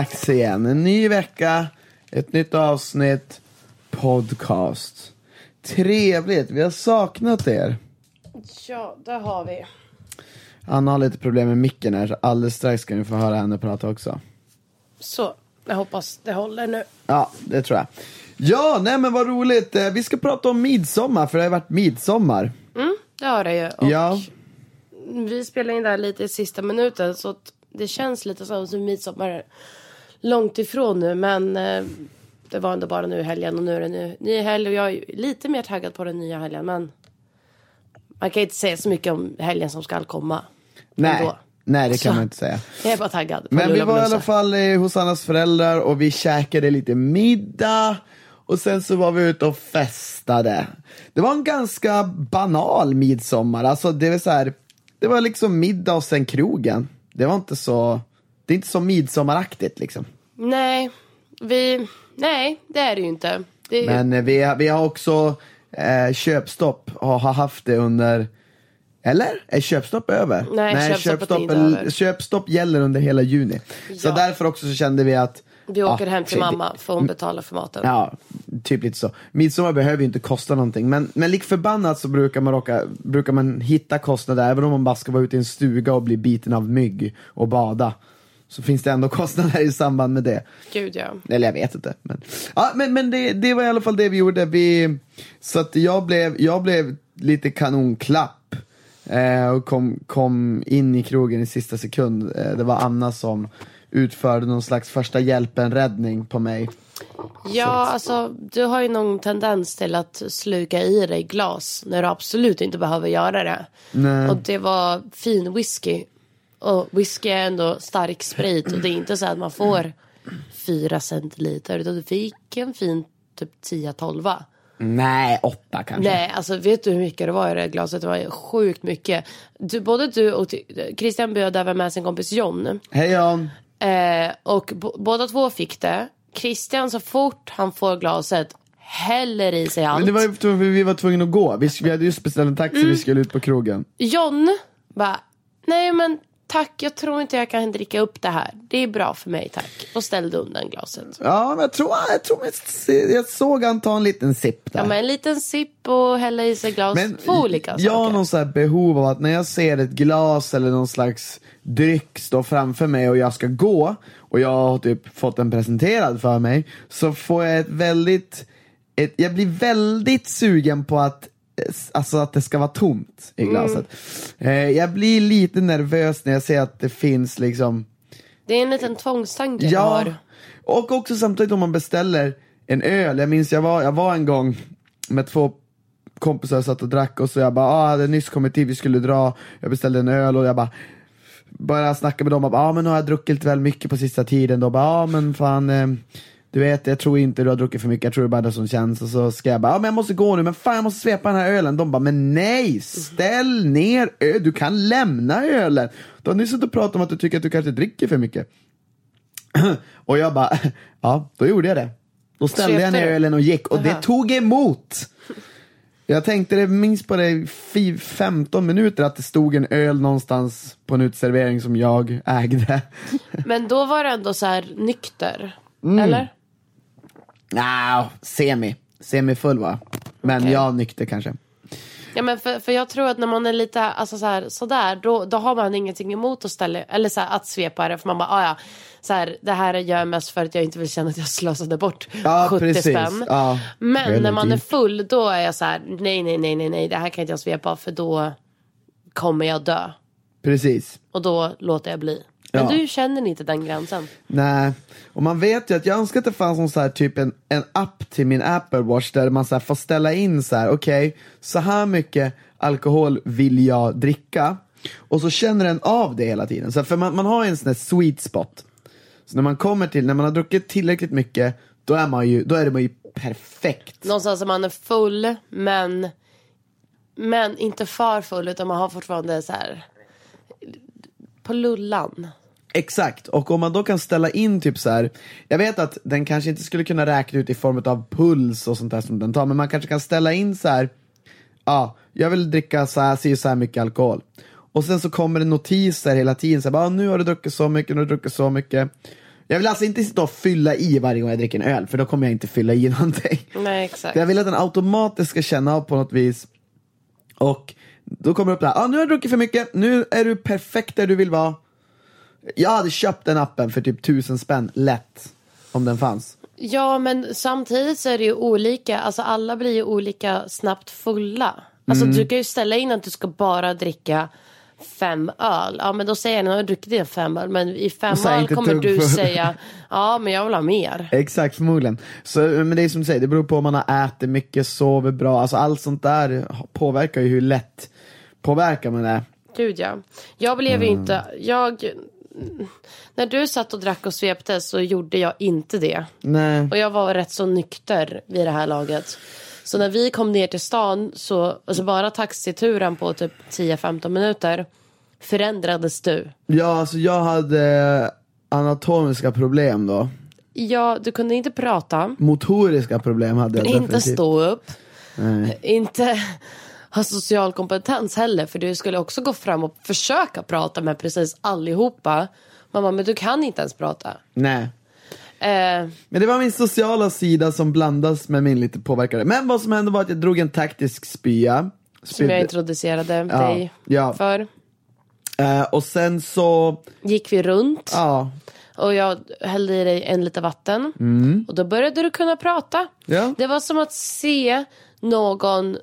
dags igen. En ny vecka, ett nytt avsnitt, podcast. Trevligt, vi har saknat er. Ja, där har vi. Anna har lite problem med micken här, så alldeles strax ska ni få höra henne prata också. Så, jag hoppas det håller nu. Ja, det tror jag. Ja, nej men vad roligt. Eh, Vi ska prata om midsommar, för det har varit midsommar. Det har det ju. Och Ja, Vi spelar in det här lite i sista minuten så att det känns lite som som midsommar långt ifrån nu. Men eh, det var ändå bara nu i helgen och nu är det nu, ny helg och jag är lite mer taggad på den nya helgen. Men man kan inte säga så mycket om helgen som ska komma. nej. Ändå. Nej, det kan Så. man inte säga. Jag är bara taggad. Men vi var i alla fall hos Annas föräldrar och vi käkade lite middag. Och sen så var vi ute och festade. Det var en ganska banal midsommar. Alltså det var så här, det var liksom middag och sen krogen. Det var inte så, det är inte så midsommaraktigt liksom. Nej, vi... Nej, det är det ju inte. Det ju... Men eh, vi, vi har också eh, köpstopp och har haft det under eller? Är köpstopp över? Nej, inte är- över. köpstopp gäller under hela juni. Så Ja. därför också så kände vi att Vi åker ja, hem till mamma för hon betalar för maten. Ja, typ lite så. Midsommar behöver ju inte kosta någonting, men, men lik förbannat så brukar man, råka, brukar man hitta kostnader, även om man bara ska vara ute i en stuga och bli biten av mygg och bada. Så finns det ändå kostnader i samband med det. Gud ja. Eller jag vet inte. Men, ja, men, men det, det var i alla fall det vi gjorde. Vi, så att jag blev, jag blev lite kanonklapp. Eh, och kom, kom in i krogen i sista sekund. Eh, det var Anna som utförde någon slags första hjälpen-räddning på mig. Ja, alltså du har ju någon tendens till att sluka i dig glas när du absolut inte behöver göra det. Nej. Och det var fin whisky. Och whisky är ändå stark sprit och det är inte så att man får fyra centiliter utan du fick en fin typ 10-12. Nej, åtta kanske. Nej, alltså vet du hur mycket det var i det glaset? Det var sjukt mycket. Du, både du och Christian bjöd även med sin kompis John. Hej Jan. Eh, och båda två fick det. Christian så fort han får glaset häller i sig allt. Men det var ju för vi var tvungna att gå. Vi, vi hade just beställt en taxi, vi skulle ut på krogen. John bara, nej men tack jag tror inte jag kan dricka upp det här. Det är bra för mig tack. Och ställde undan glaset. Ja, men jag tror, jag, tror jag, jag såg han ta en liten sipp där. Ja men en liten sipp och hälla i sig glas. Två olika jag har saker. någon så här behov av att när jag ser ett glas eller någon slags dryck stå framför mig och jag ska gå och jag har typ fått den presenterad för mig så får jag ett väldigt, ett, jag blir väldigt sugen på att Alltså att det ska vara tomt i glaset. Eh, jag blir lite nervös när jag ser att det finns liksom Det är en liten tvångstanke Ja, har. och också samtidigt om man beställer en öl. Jag minns jag var, jag var en gång med två kompisar och satt och drack och så jag bara, ah, jag hade nyss kommit hit, vi skulle dra, jag beställde en öl och jag bara började snacka med dem och bara, ah, men nu har jag druckit väl mycket på sista tiden. Då bara, ah, men fan, eh, du vet, jag tror inte du har druckit för mycket, jag tror det är bara det som känns. Och så ska jag bara, ah, men jag måste gå nu, men fan jag måste svepa den här ölen. De bara, men nej, ställ ner öl, du kan lämna ölen. Du har nyss suttit och pratat om att du tycker att du kanske dricker för mycket. Och jag bara, ja, då gjorde jag det. Då ställde jag Svepte ner du? ölen och gick och det Aha. tog emot. Jag tänkte det minst på det i fi- 15 minuter att det stod en öl någonstans på en uteservering som jag ägde. Men då var det ändå så här nykter. Mm. Eller? Nja, semi. Semi full va? Men Okej. jag nykter kanske. Ja men för, för jag tror att när man är lite alltså så här, sådär då, då har man ingenting emot att ställa eller så här, att svepa det för man bara ah, ja så här, det här gör jag mest för att jag inte vill känna att jag slösade bort Ja, 70 precis. spänn. Ja, men när man är full då är jag så här nej nej nej nej nej det här kan inte jag svepa för då kommer jag dö Precis. och då låter jag bli. Men Ja. du känner inte den gränsen. Nej, och man vet ju att jag önskar att det fanns någon så här, typ en, en app till min Apple Watch där man så här, får ställa in så här, okej, så här mycket alkohol vill jag dricka. Och så känner den av det hela tiden. Så för man, man har ju en sån här sweet spot. Så när man kommer till, när man har druckit tillräckligt mycket, då är, man ju, då är man ju perfekt. Någonstans som man är full men men inte för full utan man har fortfarande så här på lullan. Exakt, och om man då kan ställa in typ så här. jag vet att den kanske inte skulle kunna räkna ut i form av puls och sånt där som den tar, men man kanske kan ställa in så här. ja, jag vill dricka så här, och så här mycket alkohol. och sen så kommer det notiser hela tiden, så här, "Ah, nu har du druckit så mycket, nu har du druckit så mycket. Jag vill alltså inte sitta och fylla i varje gång jag dricker en öl, för då kommer jag inte fylla i någonting. Nej, exakt. Jag vill att den automatiskt ska känna av på något vis. Och då kommer det upp det här, ah, nu har du druckit för mycket, nu är du perfekt där du vill vara. Jag hade köpt den appen för typ tusen spänn, lätt. Om den fanns. Ja, men samtidigt så är det ju olika. Alltså alla blir ju olika snabbt fulla. Alltså Mm. du kan ju ställa in att du ska bara dricka fem öl. Ja, men då säger jag, nu har jag druckit dina fem öl. Men i fem öl kommer du säga, ja men jag vill ha mer. Exakt, förmodligen. Så, men det är som du säger, det beror på om man har ätit mycket, sover bra, alltså allt sånt där påverkar ju hur lätt påverkar man är. Gud ja. Jag blev Mm. ju inte, jag, när du satt och drack och svepte så gjorde jag inte det. Nej. Och jag var rätt så nykter vid det här laget. Så när vi kom ner till stan så, alltså bara taxituren på typ 10-15 minuter förändrades du. Ja, alltså jag hade anatomiska problem då. Ja, du kunde inte prata, Motoriska problem hade jag inte definitivt. stå upp, Nej. inte ha social kompetens heller. För du skulle också gå fram och försöka prata med precis allihopa. Mamma, men du kan inte ens prata. Nej. Eh, Men det var min sociala sida som blandas med min lite påverkade. Men vad som hände var att jag drog en taktisk spya. som jag Spydde- introducerade Ja, dig ja. för. Eh, och sen så, Gick vi runt. ja. Och jag hällde i dig en liter vatten. Och då började du kunna prata. Mm. Ja. Det var som att se någon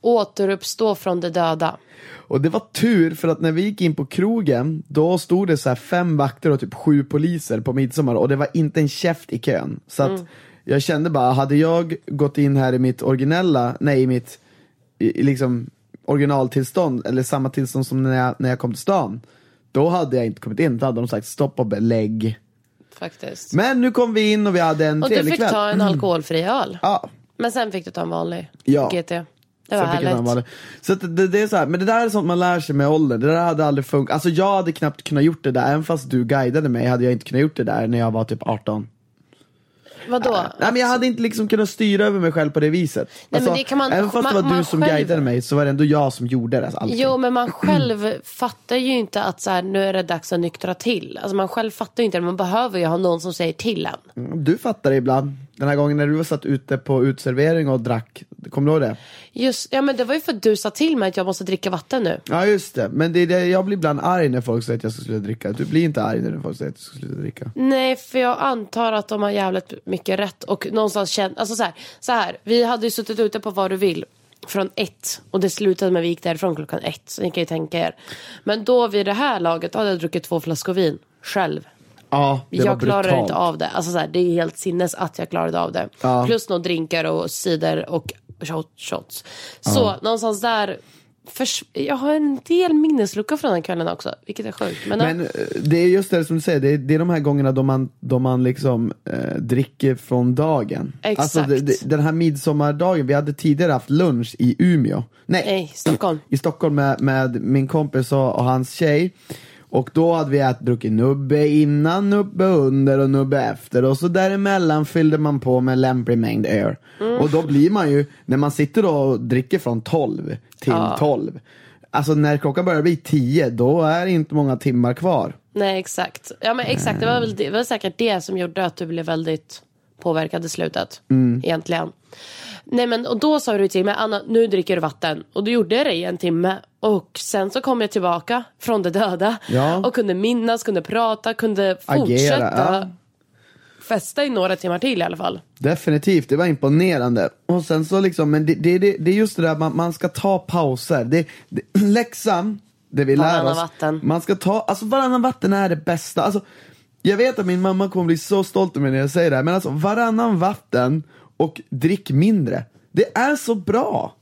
återuppstå från det döda. Och det var tur för att när vi gick in på krogen, då stod det så här fem vakter och typ sju poliser på midsommar och det var inte en käft i kön. Så att jag kände bara, hade jag gått in här i mitt originella, nej i mitt i, liksom originaltillstånd, eller samma tillstånd som när jag, när jag kom till stan, då hade jag inte kommit in, då hade de sagt stopp och belägg. Faktiskt. Men nu kom vi in och vi hade en och du trevlig fick kväll. ta en alkoholfri öl. Ja, Men sen fick du ta en vanlig Ja. GT. Det var härligt. vanlig. Så att det, det är så här, men det där är sånt man lär sig med åldern, det där hade aldrig funkat. Alltså jag hade knappt kunnat gjort det där, även fast du guidade mig hade jag inte kunnat gjort det där när jag var typ 18. Vadå? Nej men jag hade inte liksom kunnat styra över mig själv på det viset. men Alltså, det kan man- även fast det man- var du som själv- guidade mig så var det ändå jag som gjorde det. Alltså, allting. Jo, men man själv fattar ju inte att så här, nu är det dags att nyktra till. Alltså man själv fattar ju inte det. Man behöver ju ha någon som säger till en. Mm, Du fattar det ibland. Den här gången när du var satt ute på utservering och drack, kommer du ihåg det? Just, ja men det var ju för att du sa till mig att jag måste dricka vatten nu. Ja just det, men det är det, jag blir ibland arg när folk säger att jag ska sluta dricka. Du blir inte arg när folk säger att du ska sluta dricka. Nej, för jag antar att de har jävligt mycket rätt och någonstans känt, alltså så här, så här, vi hade ju suttit ute på vad du vill från ett och det slutade med att vi gick därifrån klockan ett, så ni kan ju tänka er. Men då vid det här laget hade jag druckit två flaskor vin själv. Ja, det var jag klarar brutalt. inte av det. Alltså så här, det är helt sinnes att jag klarade av det. Ja. Plus några drinkar och cider och shot, shots. Så någonstans där, förs- jag har en del minneslucka från den kvällen också, vilket är sjukt. Men, Men ja, eh, det är just det som du säger, det är, det är de här gångerna då man, då man liksom eh, dricker från dagen. Exakt. Alltså det, det, den här midsommardagen, vi hade tidigare haft lunch i Umeå. Nej, nej, Stockholm. i Stockholm med, med min kompis och, och hans tjej. Och då hade vi ätit, druckit nubbe innan, nubbe under och nubbe efter. Och så däremellan fyllde man på med lämplig mängd öl. Och då blir man ju, när man sitter och dricker från 12 till 12. Alltså när klockan börjar bli 10, då är det inte många timmar kvar. Nej, exakt. Ja, men exakt. Det var, väl det var säkert det som gjorde att du blev väldigt påverkad i slutet. Mm. Egentligen. Nej, men och då sa du till mig, Anna, nu dricker du vatten. Och då gjorde jag det i en timme. Och sen så kom jag tillbaka från det döda. Ja. Och kunde minnas, kunde prata, kunde Agera, fortsätta. ja. Festa i några timmar till i alla fall. Definitivt, det var imponerande. Och sen så liksom, men det, det, det, det är just det där, man, man ska ta pauser. Det, det, läxan, det vi lär Varannan oss. vatten. Man ska ta, alltså varannan vatten är det bästa. Alltså, jag vet att min mamma kommer bli så stolt över mig när jag säger det här, men alltså varannan vatten och drick mindre. Det är så bra.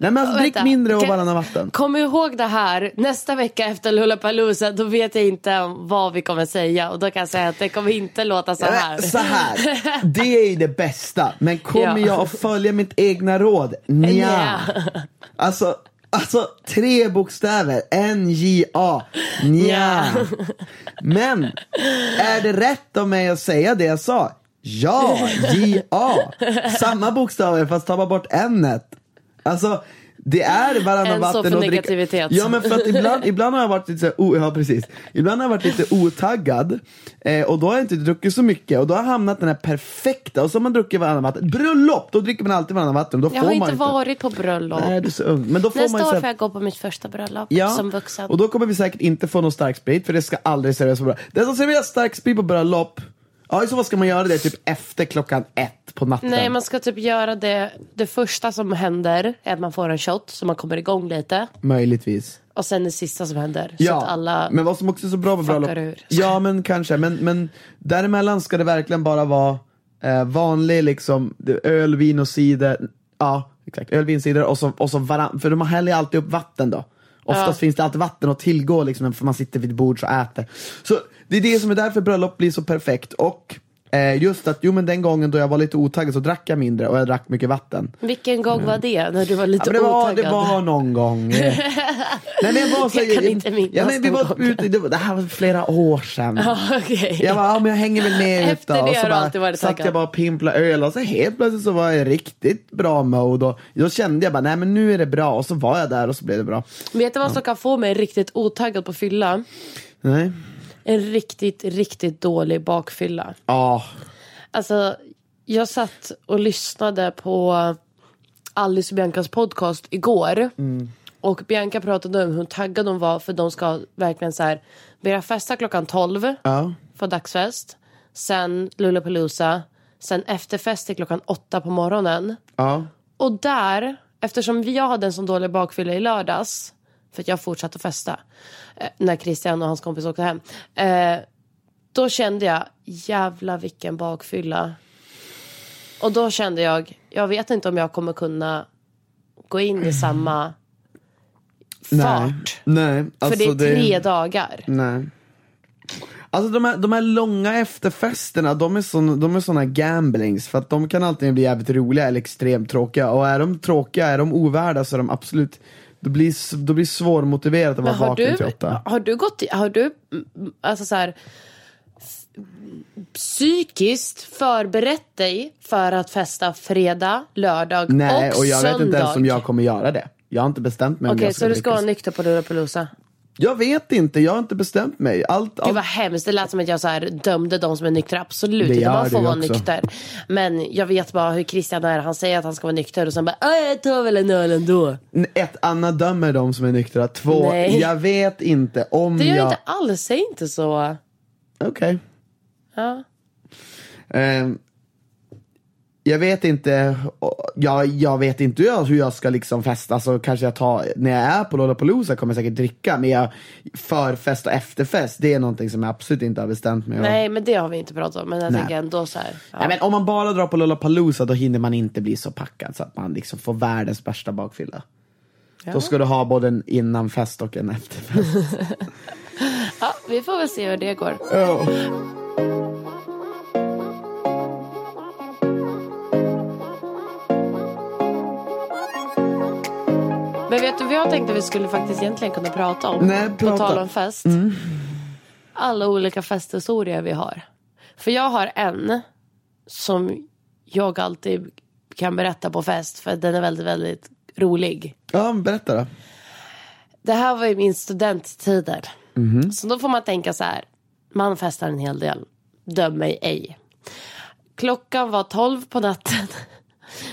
Nej men alltså drick Vänta, mindre och kan- varannan vatten. Kom ihåg det här, nästa vecka efter Lollapalooza då vet jag inte vad vi kommer säga och då kan jag säga att det kommer inte låta så här. men Så här, det är ju det bästa. Men kommer Ja. jag att följa mitt egna råd? Nja. Nja. Alltså, alltså tre bokstäver, N-J-A, nja. Men, är det rätt av mig att säga det jag sa? Ja, J-A. Samma bokstäver fast ta bara bort n -et. Alltså, Det är varannan En så vatten och dricka. negativitet. Ja men för att ibland, ibland har jag varit lite så här, o, ja precis. Ibland har jag varit lite otaggad eh, och då har jag inte druckit så mycket och då har jag hamnat den här perfekta och så har man druckit varannan vatten. Bröllop! Då dricker man alltid varannan vatten då Jag får har man inte varit på bröllop. Nej du är så ung. Men då får man Nästa ju år så här- får jag gå på mitt första bröllop Ja, som vuxen. och då kommer vi säkert inte få någon stark sprit för det ska aldrig serveras på bröllop. Den som serverar stark sprit på bröllop, ja i så fall ska man göra det typ efter klockan ett på natten. Nej, man ska typ göra det. Det första som händer är att man får en shot så man kommer igång lite. Möjligtvis. Och sen det sista som händer. Så Ja, att alla... men vad som också är så bra med bröllop. ur. Ja men kanske, men, men däremellan ska det verkligen bara vara eh, vanlig liksom öl, vin och cider. Ja, exakt. Öl, vin, cider och så, och så varann, för de häller alltid upp vatten då. Oftast Ja. finns det alltid vatten att tillgå liksom, för man sitter vid ett bord och äter. Så det är det som är därför bröllop blir så perfekt. Och eh, just att, jo men den gången då jag var lite otaggad så drack jag mindre och jag drack mycket vatten. Vilken gång var det? När du var lite Ja, men det, var, otaggad? det var någon gång. Nej, men jag, var så, Jag kan inte minnas ja, men vi var gång. ute, det, var, det här var flera år sedan. Ja, okej. Jag bara, ja, men jag hänger väl med ut Efter då. Och så bara, varit satt taggad. jag bara och pimplade öl och så helt plötsligt så var jag i riktigt bra mode. Och då kände jag bara, nej men nu är det bra. Och så var jag där och så blev det bra. Vet du vad som kan få mig riktigt otaggad på fylla? Nej. En riktigt, riktigt dålig bakfylla. Ja, Alltså, jag satt och lyssnade på Alice och Biancas podcast igår. Och Bianca pratade om hur taggad hon var för de ska verkligen så här börja festa klockan 12 ja, för dagsfest. Sen Lollapalooza. Sen efterfest till klockan 8 på morgonen. ja. Och där, eftersom jag hade en sån dålig bakfylla i lördags, för att jag fortsatte festa, eh, när Christian och hans kompis åkte hem. Eh, då kände jag, jävla vilken bakfylla. Och då kände jag, jag vet inte om jag kommer kunna gå in i samma Nej. fart. Nej. För Alltså, det är tre dagar. Nej. Alltså de här, de här långa efterfesterna, de är, sån, de är såna gamblings för att de kan alltid bli jävligt roliga eller extremt tråkiga och är de tråkiga, är de ovärda så är de absolut då blir, då blir svårmotiverat att vara vaken du, till åtta. har du gått, har du, mm, alltså så här, psykiskt förberett dig för att festa fredag, lördag Nej, och och jag söndag? vet inte ens om jag kommer göra det. Jag har inte bestämt mig om Okej, jag så du ska lyckas. vara nykter på Lollapalooza? Jag vet inte, jag har inte bestämt mig. Allt, Gud allt, vad hemskt, det lät som att jag så här dömde de som är nyktra. Absolut Det inte, man får vara också. nykter. Men jag vet bara hur Christian är, han säger att han ska vara nykter och sen bara "Ah, jag tar väl en öl ändå. ett, Anna dömer de som är nyktra. Två, Nej. jag vet inte om Det gör jag... jag inte alls, säg inte så. Okej. Ja. Ehm, jag vet inte, jag, jag vet inte hur jag, hur jag ska liksom festa, så kanske jag tar, när jag är på Lollapalooza kommer jag säkert dricka, men jag, förfest och efterfest, det är någonting som jag absolut inte har bestämt mig. Nej men det har vi inte pratat om, men jag Nej. tänker ändå så här. Ja. Nej, men om man bara drar på Lollapalooza då hinner man inte bli så packad så att man liksom får världens värsta bakfylla. Ja. Då ska du ha både en innanfest och en efterfest. Ja, vi får väl se hur det går. Ja. Vet du vad jag tänkte vi skulle faktiskt egentligen kunna prata om? Nej, På prata. tal om fest. Alla olika festhistorier vi har. För jag har en som jag alltid kan berätta på fest för den är väldigt, väldigt rolig. ja, berätta då. Det här var ju min studenttider. Så då får man tänka så här. Man festar en hel del. Döm mig ej. Klockan var 12 på natten.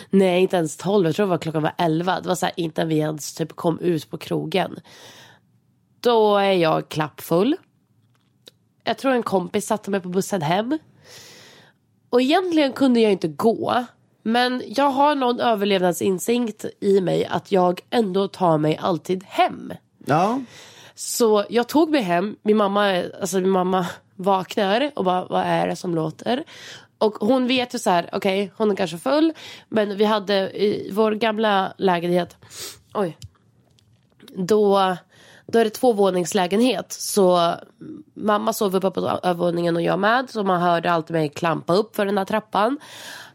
Nej, inte ens 12. Jag tror det var klockan var 11. Det var så här inte vi ens typ kom ut på krogen. Då är jag klappfull. Jag tror en kompis satte mig på bussen hem. Och egentligen kunde jag inte gå. Men jag har någon överlevnadsinstinkt i mig att jag ändå tar mig alltid hem. Ja, Så jag tog mig hem. Min mamma, alltså min mamma vaknar och bara, vad är det som låter? Och hon vet ju så här, okej, hon är kanske full. Men vi hade i vår gamla lägenhet, oj. Då, då är det tvåvåningslägenhet. Så mamma sov uppe på övervåningen och jag med. Så man hörde alltid mig klampa upp för den där trappan.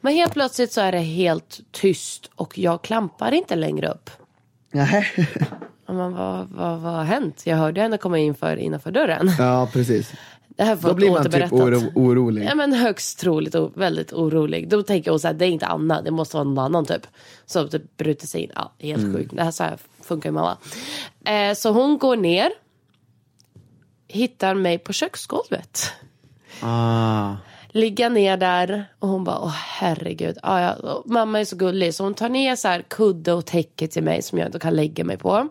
Men helt plötsligt så är det helt tyst och jag klampar inte längre upp. Nej. Man, vad, vad, vad har hänt? Jag hörde henne komma in för, innanför dörren. ja precis. Det här får Då blir man typ oro, orolig. Ja men högst troligt, o- väldigt orolig. Då tänker jag, oh, så här, det är inte Anna, det måste vara någon annan typ. Som typ brutit sig in. Ja, helt Mm. sjukt. Det här så här funkar ju mamma. Eh, så hon går ner. Hittar mig på köksgolvet. Ah. Ligga ner där och hon bara, åh herregud. Ja, ja. Och Mamma är så gullig så hon tar ner så här kudde och täcke till mig som jag då kan lägga mig på.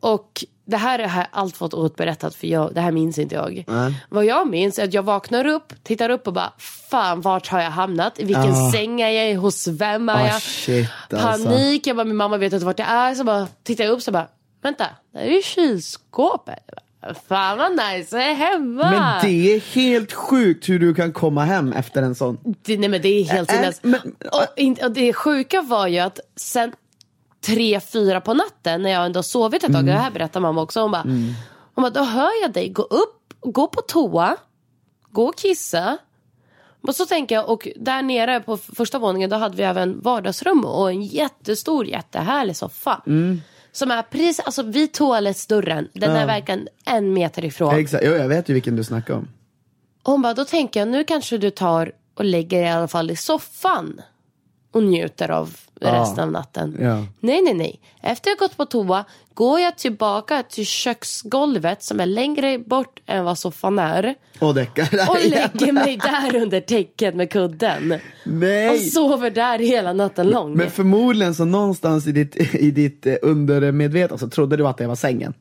Och det här har allt fått återberättat för jag, det här minns inte jag. Vad jag minns är att jag vaknar upp, tittar upp och bara fan vart har jag hamnat? I vilken Ah. säng är jag i? Hos vem är Ah, jag? shit, alltså. Panik, jag bara min mamma vet inte vart jag är. Så bara tittar jag upp så bara vänta, det är ju kylskåpet. Fan vad nice, jag är hemma. Men det är helt sjukt hur du kan komma hem efter en sån. Det, nej men det är helt sinnes. men- och, och det sjuka var ju att sen tre, fyra på natten när jag ändå sovit ett tag, Mm. det här berättar mamma också, hon bara, hon bara då hör jag dig gå upp, gå på toa, gå och kissa. Och så tänker jag, och där nere på första våningen då hade vi även vardagsrum och en jättestor jättehärlig soffa. Mm. Som är precis, alltså vid toalettdörren, den är verkligen en meter ifrån. Exakt, jo, jag vet ju vilken du snackar om. Och hon bara, då tänker jag nu kanske du tar och lägger i alla fall i soffan och njuter av resten av natten. Ja. Nej, nej, nej. Efter jag gått på toa går jag tillbaka till köksgolvet som är längre bort än vad soffan är. Och däckar där Och lägger mig där under täcket med kudden. Nej! Och sover där hela natten lång. Men förmodligen så någonstans i ditt, i ditt eh, undermedvetna så trodde du att det var sängen.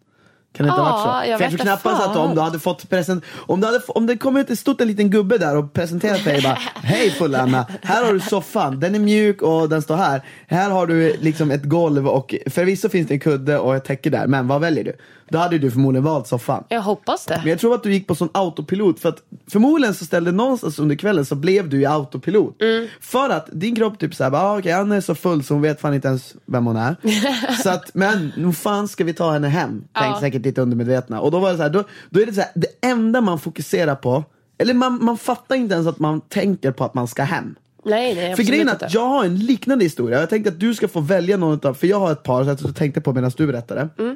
Kan det inte ha varit så? jag För jag tror knappast fan. att om du hade fått present, om, du hade, om det kommer ut, stått en liten gubbe där och presenterat dig bara Hej fulla Anna, här har du soffan, den är mjuk och den står här. Här har du liksom ett golv och förvisso finns det en kudde och ett täcke där, men vad väljer du? Då hade du förmodligen valt soffan. Jag hoppas det. Men jag tror att du gick på sån autopilot för att förmodligen så ställde någonstans under kvällen så blev du i autopilot. För att din kropp typ såhär, ah, okej Anna är så full så hon vet fan inte ens vem hon är. så att, men nog fan ska vi ta henne hem? Tänkte säkert ditt undermedvetna. Och då var det så här, då, då är det så här, det enda man fokuserar på, eller man, man fattar inte ens att man tänker på att man ska hem. Nej, nej, För grejen är inte. att jag har en liknande historia, jag tänkte att du ska få välja någon av, för jag har ett par, så jag tänkte på medan du berättade. Eh,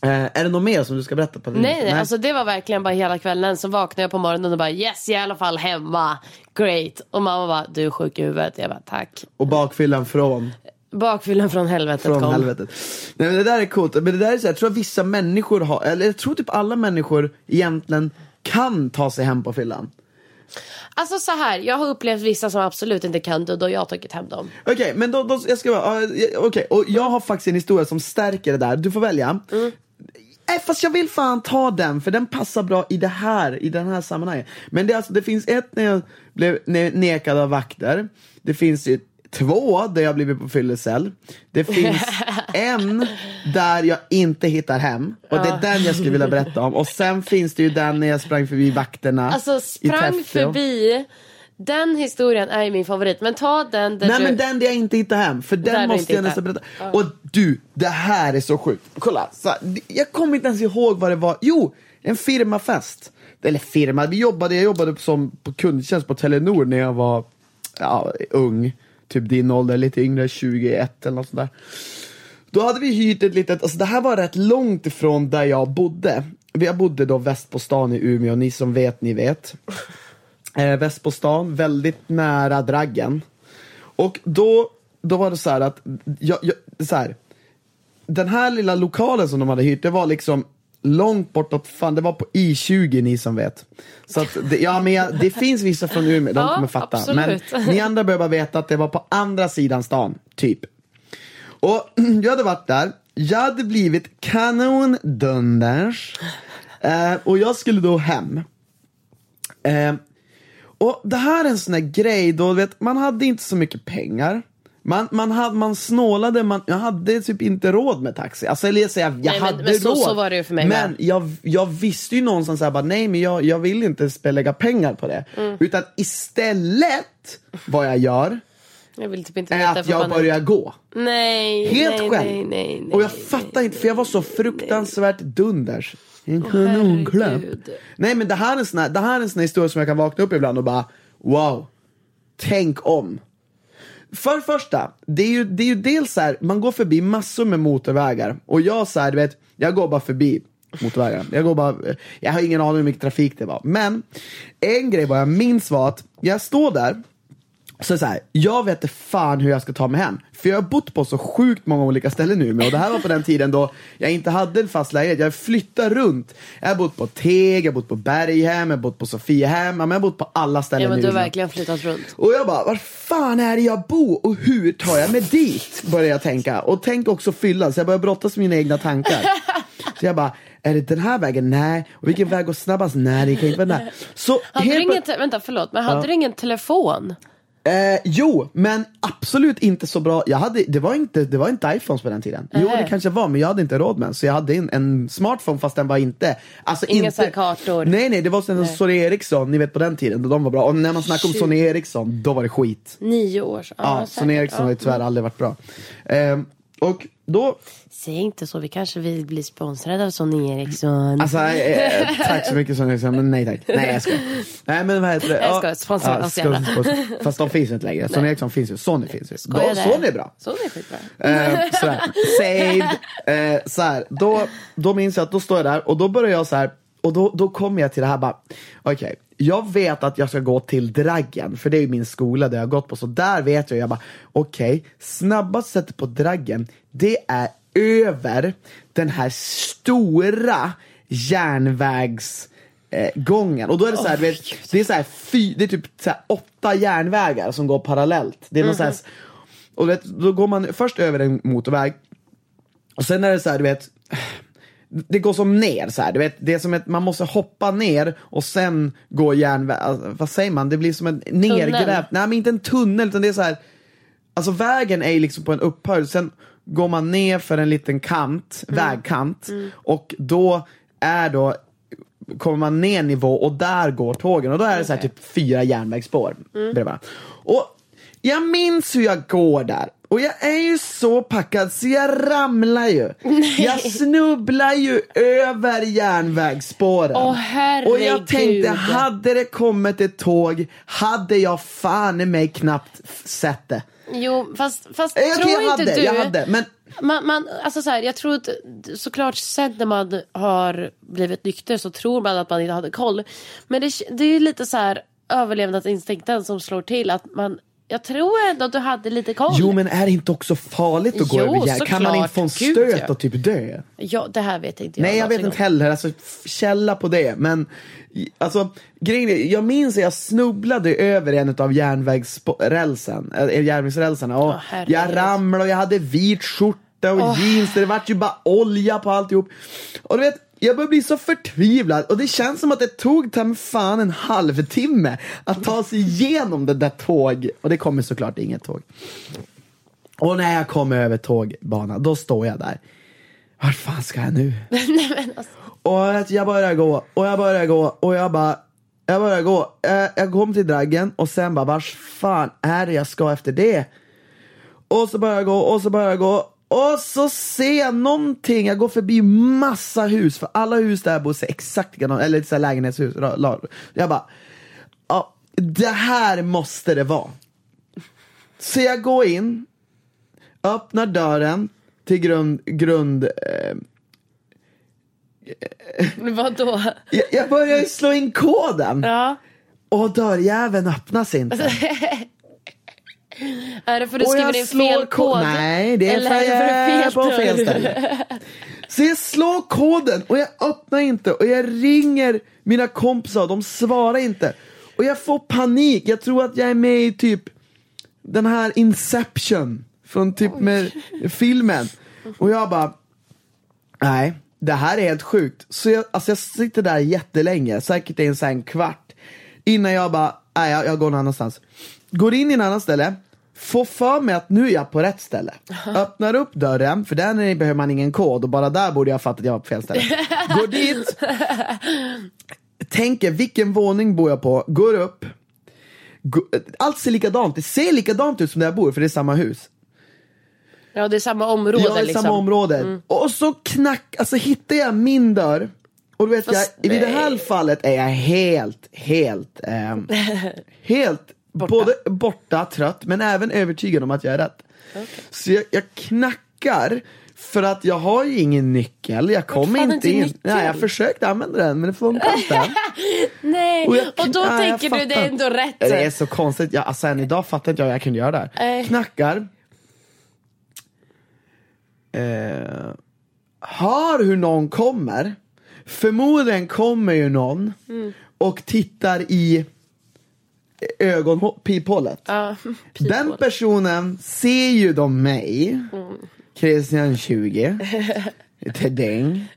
är det något mer som du ska berätta? på Nej, nej, alltså det var verkligen bara hela kvällen. Så vaknade jag på morgonen och bara yes, jag är i alla fall hemma. Great. Och mamma bara, du är sjuk i huvudet. Jag bara, tack. Och bakfyllan från, Bakfyllan från helvetet från kom. helvetet. Nej men det där är coolt, men det där är så här, jag tror att vissa människor har, eller jag tror typ alla människor egentligen kan ta sig hem på fyllan. Alltså så här, jag har upplevt vissa som absolut inte kan det och då har jag tagit hem dem. Okej, men då, då, jag ska bara, uh, okej, och jag har faktiskt en historia som stärker det där, du får välja. Mm. Nej, fast jag vill fan ta den, för den passar bra i det här, i den här sammanhanget. Men det, alltså, det finns ett när jag blev ne- nekad av vakter. Det finns ju två där jag blivit på fyllecell. Det finns en där jag inte hittar hem. Och det är den jag skulle vilja berätta om. Och sen finns det ju den när jag sprang förbi vakterna Alltså sprang förbi. Den historien är ju min favorit. Men ta den där Nej du... men den där jag inte hittar hem, för Där den du måste jag nästan berätta. Och du, det här är så sjukt. Kolla, så, jag kommer inte ens ihåg vad det var. Jo, en firmafest. Eller firma, vi jobbade, jag jobbade som på kundtjänst på Telenor när jag var ja, ung. Typ din ålder, lite yngre, 21 eller något sånt där. Då hade vi hyrt ett litet, alltså det här var rätt långt ifrån där jag bodde. Jag bodde då väst på stan i Umeå, ni som vet, ni vet. Eh, väst på stan, väldigt nära Draggen. Och då, då var det så här att, jag, jag, så här, den här lilla lokalen som de hade hyrt, det var liksom långt bortåt, fan det var på I20 ni som vet. Så att, det, ja men jag, det finns vissa från Umeå, de Ja, kommer fatta. absolut. Men ni andra behöver bara veta att det var på andra sidan stan, typ. Och jag hade varit där, jag hade blivit kanondunders. Eh, och jag skulle då hem. Eh, och det här är en sån här grej då, vet, man hade inte så mycket pengar. Man, man, hade, man snålade, man, jag hade typ inte råd med taxi. Alltså, eller jag säger, jag Nej, men- hade men så- råd. så var det ju för mig Men jag, jag visste ju någonstans bara, nej men jag, jag vill inte lägga pengar på det. Mm. Utan istället, vad jag gör, Jag vill typ inte är att jag börjar gå. Nej, Helt nej, själv. nej, nej, nej, och jag fattar inte, för jag var så fruktansvärt dunders. En kanonklapp. Nej men det här, är en sån här, det här är en sån här historia som jag kan vakna upp ibland och bara Wow, tänk om. För det första, det är ju, det är ju dels så här, man går förbi massor med motorvägar och jag så här, du vet, jag går bara förbi. motorvägarna. Jag går bara, jag har ingen aning hur mycket trafik det var. Men en grej vad jag minns var att jag står där så, så här, jag vet inte fan hur jag ska ta mig hem. För jag har bott på så sjukt många olika ställen nu med och det här var på den tiden då jag inte hade en fast lägenhet. Jag flyttade runt. Jag har bott på Teg, jag har bott på Berghem, jag har bott på Sofiehem, jag har bott på alla ställen Ja men nu. du har verkligen flyttat runt. Och jag bara, var fan är det jag bor och hur tar jag mig dit? Började jag tänka. Och tänkte också fylla, så jag började brottas med mina egna tankar. Så jag bara, är det den här vägen? Nej. Och vilken väg går snabbast? Nej, det kan inte vara den här. Så Hade helt du ingen, vänta förlåt, men hade du ingen telefon? Eh, jo, men absolut inte så bra. Jag hade, det, var inte, det var inte iPhones på den tiden. Jo, det kanske var, men jag hade inte råd med en. Så jag hade en, en smartphone fast den var inte... Alltså Inga inte kartor. Nej, nej, det var en Sony Ericsson, ni vet på den tiden, då de var bra. Och när man snackade om. Sony Ericsson, då var det skit. Nio år sedan. Ja, säkert. Sony Ericsson har ju tyvärr aldrig varit bra. Ehm, och då, Säg inte så, vi kanske vill bli sponsrade av Sony Ericsson. alltså eh, tack så mycket Sony Ericsson, men nej tack. Nej jag skojar. Nej men vad heter det? Jag skojar, sponsra oss Fast de finns inte längre. Sony Ericsson finns ju, Sony finns ju. Skojar. Sony är bra. Sony är skitbra. Eh, sådär. Saved. Eh, såhär. Då, då minns jag att då står jag där och då börjar jag så här. och då, då kommer jag till det här bara, okej, jag vet att jag ska gå till Draggen, för det är ju min skola där jag har gått på, så där vet jag, jag bara, okej, snabbast sättet på Draggen, det är över den här stora järnvägs eh, gången. Och då är det så här, du vet, det är så här, fy, det är typ så åtta järnvägar som går parallellt. Det är någon så här, och du vet, då går man först över en motorväg och sen är det så här, du vet det går som ner så här, du vet, det är som ett, man måste hoppa ner och sen gå järnväg, alltså, vad säger man, det blir som en nergrävt, nej men inte en tunnel utan det är så här, alltså vägen är liksom på en upphöjd, sen går man ner för en liten kant, vägkant och då är då kommer man ner nivå och där går tågen. Och då är det så här typ fyra järnvägsspår bredvid varandra. Och jag minns hur jag går där och jag är ju så packad så jag ramlar ju. Jag snubblar ju över järnvägsspåren. Åh, och jag tänkte, hade det kommit ett tåg hade jag fan i mig knappt sett det. Jo, fast, fast Eh, okej, tror jag inte hade, du... jag hade, men Man, man, alltså så här, jag tror att såklart sen när man har blivit nykter så tror man att man inte hade koll. Men det, det är ju lite så här överlevnadsinstinkten som slår till att man jag tror ändå att du hade lite koll. Jo men är det inte också farligt att gå över? Kan man inte få en. Gud, stöt ja. och typ dö? Ja, det här vet inte jag. Nej jag vet inte heller, alltså källa på det. Men alltså grejen är, jag minns att jag snubblade över en av järnvägsrälsen, äh, järnvägsrälsarna och herregud. jag ramlade och jag hade vit skjorta och jeans, det vart ju bara olja på alltihop. Och du vet, jag började bli så förtvivlad och det känns som att det tog ta fan en halvtimme att ta sig igenom det där tåg. Och det kommer såklart inget tåg. Och när jag kommer över tågbanan, då står jag där. Vart fan ska jag nu? alltså. Och jag börjar gå och jag börjar gå och jag bara jag börjar gå, jag, jag kom till draggen och sen bara vars fan är det jag ska efter det? Och så börjar jag gå och så börjar jag gå och så ser jag någonting, jag går förbi massa hus för alla hus där bor ser exakt likadana eller så här lägenhetshus. Jag bara, ja det här måste det vara. Så jag går in, öppnar dörren till grund, grund eh, vadå? jag, jag börjar slå in koden Ja. och dörrjäveln öppnas inte. Är det för att du och skriver in fel ko- kod? Nej, det är Eller för det jag är på fel ställe. Så jag slår koden och jag öppnar inte och jag ringer mina kompisar och de svarar inte. Och jag får panik, jag tror att jag är med i typ den här Inception från typ med filmen. Och jag bara, nej, det här är helt sjukt. Så jag, alltså jag sitter där jättelänge, säkert en här kvart. Innan jag bara, nej jag, jag går någon annanstans. Går in i en annan ställe, får för mig att nu är jag på rätt ställe. Öppnar upp dörren, för där behöver man ingen kod och bara där borde jag fatta att jag var på fel ställe. Går dit, tänker vilken våning bor jag på, går upp. Allt ser likadant det ser likadant ut som där jag bor för det är samma hus. Ja, det är samma område Ja, i liksom. samma område. Och så knack, alltså hittar jag min dörr. Och du vet, jag, Fast i det här fallet är jag helt, helt, ehm, helt Borta. både borta, trött, men även övertygad om att jag är rätt. Så jag, jag knackar, För att jag har ju ingen nyckel, jag kom inte inte in. nyckel? Nej, jag försökte använda den men det funkar inte. Nej, Och och, jag- då nej, tänker du det är ändå rätt. Det är så konstigt, jag, alltså, än idag fattar inte jag hur jag kunde göra det här. Knackar. Eh, hör hur någon kommer. Förmodligen kommer ju någon Mm. och tittar i ögonpiphålet. Ja, Den personen ser ju de mig, Mm. Christian 20, Tedeng.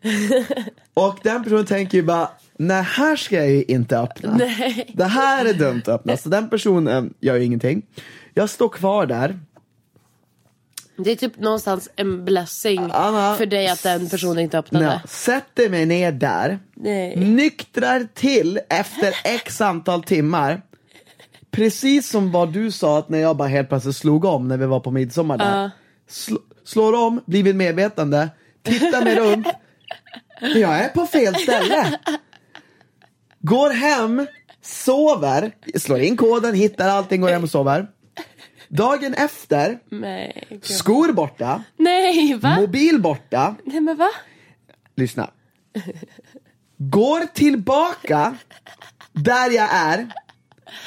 Och den personen tänker ju bara, nej här ska jag ju inte öppna. Nej. Det här är dumt att öppna. Så den personen gör ju ingenting. Jag står kvar där. Det är typ någonstans en blessing Anna, för dig att den personen inte öppnade. Nej, sätter mig ner där. Nej. Nyktrar till efter x antal timmar. Precis som vad du sa att när jag bara helt plötsligt slog om när vi var på midsommar där. Ja. Sl- slår om, blir vid medvetande, tittar mig runt. Jag är på fel ställe. Går hem, sover, slår in koden, hittar allting, går hem och sover. Dagen efter, Nej, skor borta, Nej, va? mobil borta. Nej men va? Lyssna. Går tillbaka där jag är,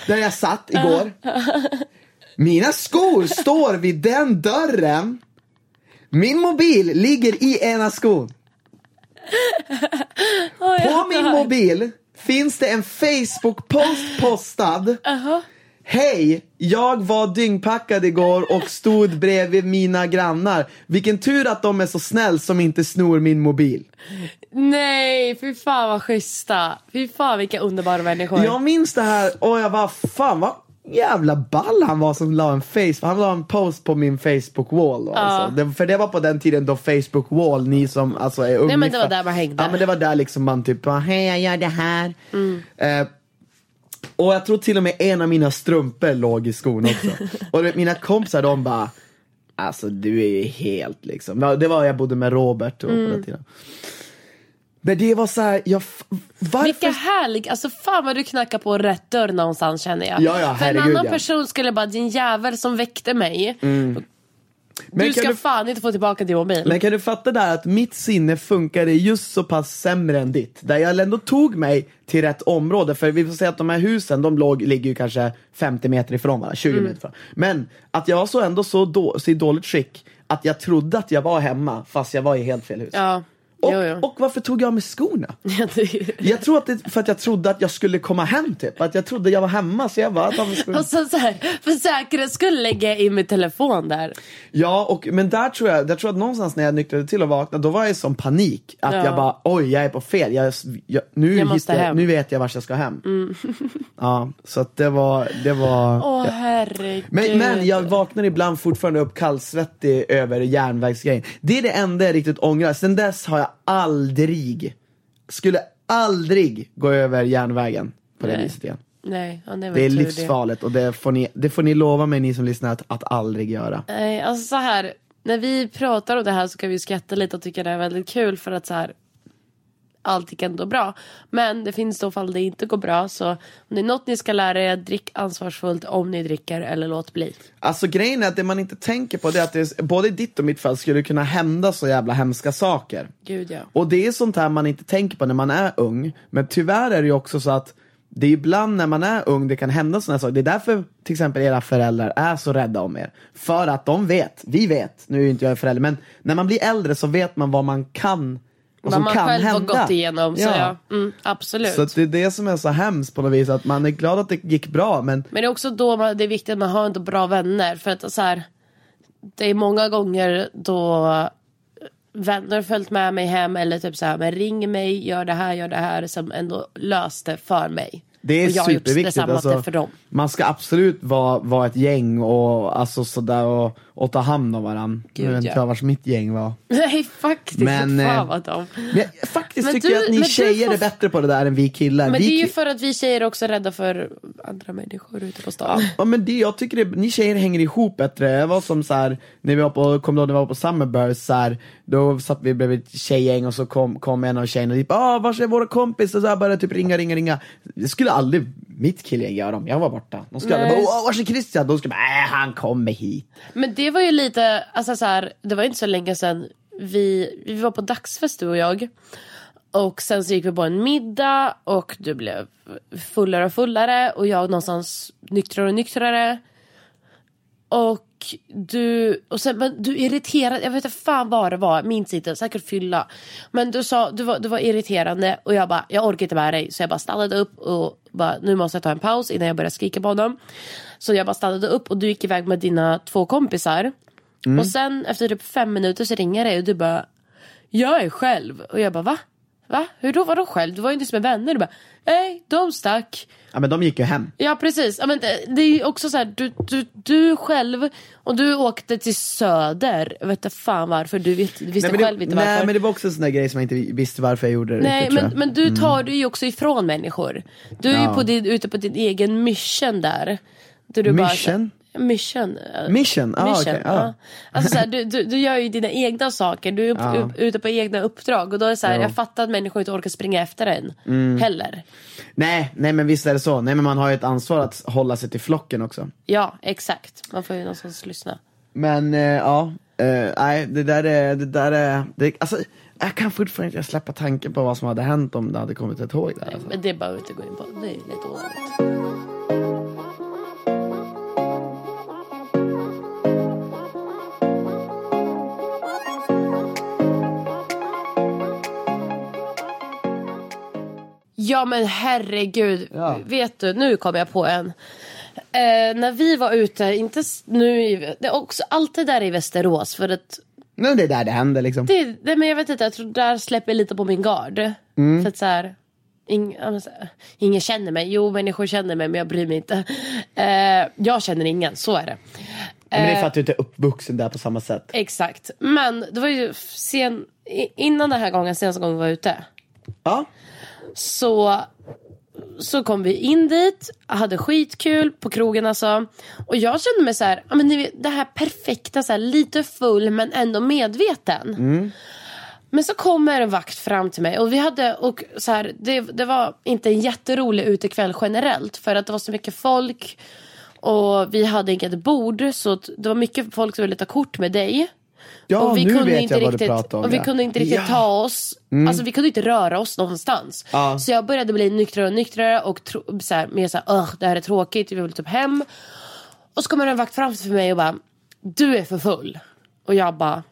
där jag satt igår. Mina skor står vid den dörren. Min mobil ligger i ena skon. På min mobil finns det en Facebook-post postad. Hej, jag var dyngpackad igår och stod bredvid mina grannar. Vilken tur att de är så snäll som inte snor min mobil. Nej, fy fan vad schyssta. Fy fan vilka underbara människor. Jag minns det här och jag bara fan vad jävla ball han var som la en face, han la en post på min Facebook wall. då, Alltså. Det, för det var på den tiden då Facebook wall, ni som alltså är Nej, men det var där man hängde. Ja men det var där liksom man typ hej jag gör det här. Eh, och jag tror till och med en av mina strumpor låg i skon också. och du vet, mina kompisar de bara, alltså du är ju helt liksom, det var jag bodde med Robert och på den tiden. Men det var så här, jag, varför? Vilka härliga, alltså fan vad du knackar på rätt dörr någonstans känner jag. Ja, ja, För en annan ja. person skulle bara, din jävel som väckte mig. Men du ska du- fan inte få tillbaka din mobil. Men kan du fatta där att mitt sinne funkade just så pass sämre än ditt? Där jag ändå tog mig till rätt område, för vi får säga att de här husen, de låg, ligger ju kanske 50 meter ifrån varandra, 20 Mm. meter ifrån. Men att jag var så ändå så, då, så i dåligt skick att jag trodde att jag var hemma fast jag var i helt fel hus. Ja, och, jo, jo. och varför tog jag av mig skorna? Ja, Jag tror att det för att jag trodde att jag skulle komma hem typ, att jag trodde jag var hemma så jag bara tar av mig skorna. Och så, så här, för säkerhets skull lägger jag in min telefon där. Ja, och, men där tror jag, där tror jag att någonstans när jag nyktrade till och vaknade, då var jag i sån panik. Att Ja. jag bara, oj jag är på fel, jag, jag, nu, Jag jag, nu vet jag vart jag ska hem. Ja, så att det var, det var Åh ja. herregud. men, men jag vaknar ibland fortfarande upp kallsvettig över järnvägsgrejen. Det är det enda jag riktigt ångrar. Sen dess har jag aldrig, skulle aldrig gå över järnvägen på det Nej. viset igen. Nej, ja, det, var Det är tur livsfarligt och det får, ni, det får ni lova mig ni som lyssnar att, att aldrig göra. Nej, alltså så här. När vi pratar om det här så kan vi skratta lite och tycka det är väldigt kul för att så här. Allt gick ändå bra. Men det finns då fall det inte går bra. Så om det är något ni ska lära er, drick ansvarsfullt om ni dricker eller låt bli. Alltså grejen är att det man inte tänker på det är att det, både i ditt och mitt fall skulle kunna hända så jävla hemska saker. Gud ja. Och det är sånt här man inte tänker på när man är ung. Men tyvärr är det ju också så att det är ibland när man är ung det kan hända såna här saker. Det är därför till exempel era föräldrar är så rädda om er. För att de vet, vi vet, nu är ju inte jag förälder, men när man blir äldre så vet man vad man kan och Vad som man kan själv hända. har gått igenom. Så ja, mm, absolut. Så det är det som är så hemskt på något vis, att man är glad att det gick bra men Men det är också då man, det är viktigt att man har ändå bra vänner. För att så här, det är många gånger då vänner följt med mig hem eller typ så här, men ring mig, gör det här, gör det här som ändå löste för mig. Det är superviktigt. Alltså, för dem. Man ska absolut vara, vara ett gäng och, alltså, sådär, och, och ta hand om varandra. Gud, Jag vet ja. inte vart mitt gäng var. Nej faktiskt, Men, eh, fan vad de. Men faktiskt Men tycker du- jag att ni tjejer får- är bättre på det där än vi killar. Men vi det är ju för att vi tjejer är också rädda för andra människor ute på stan. Ja men det, jag tycker det, ni tjejer hänger ihop bättre. Jag var som så här, när vi var på, kom då när vi var på Summerburst så här, då satt vi bredvid ett tjejgäng och så kom, kom en av tjejerna och typ ah vars är våra kompisar? Så här började typ ringa, ringa, ringa. Det skulle aldrig mitt killgäng göra om jag var borta. De skulle aldrig bara, "Åh, vars är Christian? De skulle bara, äh, han kommer hit. Men det det var ju lite, alltså så här, det var inte så länge sedan vi, vi var på dagsfest du och jag. Och sen så gick vi på en middag och du blev fullare och fullare och jag någonstans nyktrare och nyktrare. Och du, och sen, men du irriterade, jag vet inte fan vad det var, minns inte, säkert fylla. Men du sa, du var, du var irriterande och jag bara, jag orkar inte med dig. Så jag bara stannade upp och bara, nu måste jag ta en paus innan jag börjar skrika på honom. Så jag bara stannade upp och du gick iväg med dina två kompisar. Och sen efter typ fem minuter så ringer det och du bara, jag är själv. Och jag bara, va? Va? Hur då? Vadå själv? Du var ju inte med vänner. Du bara, nej, de stack. Ja men de gick ju hem. Ja precis, ja, men det, det är ju också så här, du, du, du själv och du åkte till söder, jag vet inte fan varför, du vet, visste nej, men själv det, inte varför. nej men det var också en sån där grej som jag inte visste varför jag gjorde det. Nej riktigt, men, jag. men du tar det ju också ifrån människor. Du är ju Ja. på din, ute på din egen mission där. Där du bara- Mission? mission? Mission? Ah, mission, ja. ja. Alltså så här, du, du, du gör ju dina egna saker, du är upp, Ja. upp, ute på egna uppdrag och då är det så här, Ja. jag fattar att människor inte orkar springa efter en Mm. heller. Nej, nej men visst är det så. Nej men man har ju ett ansvar att hålla sig till flocken också. Ja exakt, man får ju någonstans lyssna. Men eh, ja, eh, nej det där är, det där är, det, alltså jag kan fortfarande inte släppa tanken på vad som hade hänt om det hade kommit ett tåg där. Alltså. Men det är bara att inte gå in på, det är lite onödigt. Ja men herregud, Ja. vet du, nu kom jag på en. Eh, när vi var ute, inte nu, i- det är också alltid där i Västerås för att Men det är där det händer liksom. det, det, men jag vet inte, jag tror där släpper jag lite på min gard. Mm. För att så här, ing, ja, men så här, ingen känner mig. Jo, människor känner mig men jag bryr mig inte. Eh, jag känner ingen, så är det. Men det är Eh, för att du inte är uppvuxen där på samma sätt. Exakt. Men det var ju sen, innan den här gången, senaste gången vi var ute. Ja, så, så kom vi in dit, hade skitkul på krogen alltså. Och jag kände mig så här, men ni vet, det här perfekta, så här, lite full men ändå medveten. Men så kommer en vakt fram till mig och vi hade, och så här, det, det var inte en jätterolig utekväll generellt för att det var så mycket folk och vi hade inget bord så det var mycket folk som ville ta kort med dig ja och vi nu kunde vet inte jag vad du riktigt, pratar om. och vi ja. kunde inte riktigt ja. Mm. ta oss, alltså vi kunde inte röra oss någonstans. Ja. Så jag började bli nyktrare och nyktrare och tro, så här, mer såhär, det här är tråkigt, vi vill typ hem. Och så kommer en vakt fram till mig och bara, du är för full. Och jag bara,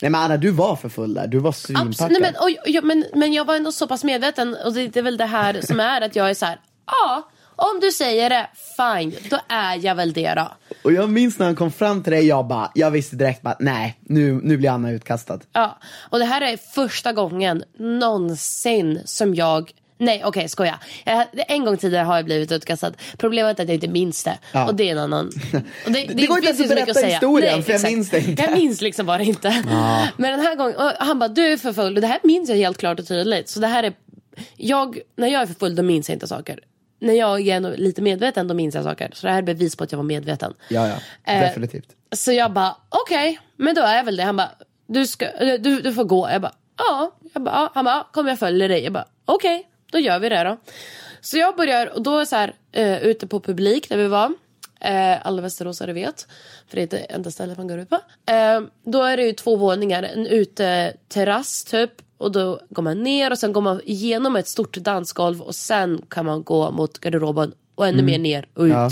Nej men Anna, du var för full där. Du var svinpackad. nej, men, oj, oj, men, men jag var ändå så pass medveten och det, det är väl det här som är att jag är så här, ja, om du säger det, fine, då är jag väl det då. Och jag minns när han kom fram till dig, jag bara, jag visste direkt bara, nej, nu, nu blir Anna utkastad. Ja, och det här är första gången någonsin som jag Nej okej skoja. Jag, en gång tidigare har jag blivit utkastad. Problemet är att jag inte minns det. Ja. Och det är en annan... Och det, Det går inte ens att berätta säga. historien, för jag minns det inte. Jag minns liksom bara inte. Men den här gången, och han bara du är för full. Och det här minns jag helt klart och tydligt. Så det här är... Jag, när jag är för full då minns jag inte saker. När jag är lite medveten då minns jag saker. Så det här är bevis på att jag var medveten. Ja, ja, Eh, definitivt. Så jag bara, okej, men då är jag väl det. Han bara, du, ska, du, du får gå. Jag bara, ja. Jag bara, ja. Han bara, kom jag följer dig. Jag bara, okej, då gör vi det då. Så jag börjar, och då är så här, eh, ute på publik där vi var. Eh, alla västeråsare vet. För det är inte enda stället man går ut på. Eh, då är det ju två våningar. En uteterrass typ. Och då går man ner och sen går man igenom ett stort dansgolv. Och sen kan man gå mot garderoben. Och ännu mer ner och ut. Ja.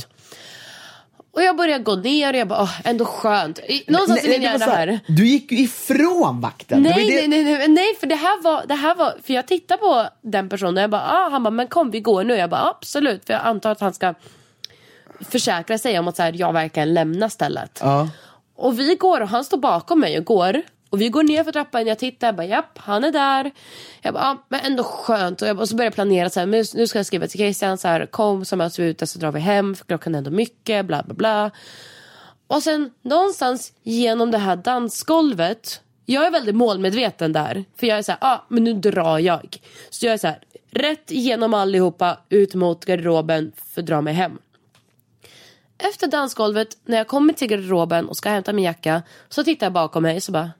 Och jag börjar gå ner och jag bara, åh, ändå skönt. Någonstans i min hjärna här. Du gick ju ifrån vakten. Nej, det- nej, nej, nej, nej, för det här var, det här var, för jag tittar på den personen och jag bara, ah, han bara, men kom vi går nu. Jag bara, absolut, för jag antar att han ska försäkra sig om att så här, jag verkligen lämnar stället. Ja. Och vi går och han står bakom mig och går. Och vi går ner för trappan, jag tittar, jag bara japp, han är där. Jag bara, ja, men ändå skönt. Och, jag bara, och så börjar jag planera så här, nu ska jag skriva till Christian så här, kom så möts vi ute så drar vi hem för klockan är ändå mycket, bla bla bla. Och sen någonstans genom det här dansgolvet, jag är väldigt målmedveten där. För jag är så här, ah, men nu drar jag. Så jag är så här, rätt igenom allihopa, ut mot garderoben för att dra mig hem. Efter dansgolvet, när jag kommer till garderoben och ska hämta min jacka, så tittar jag bakom mig så bara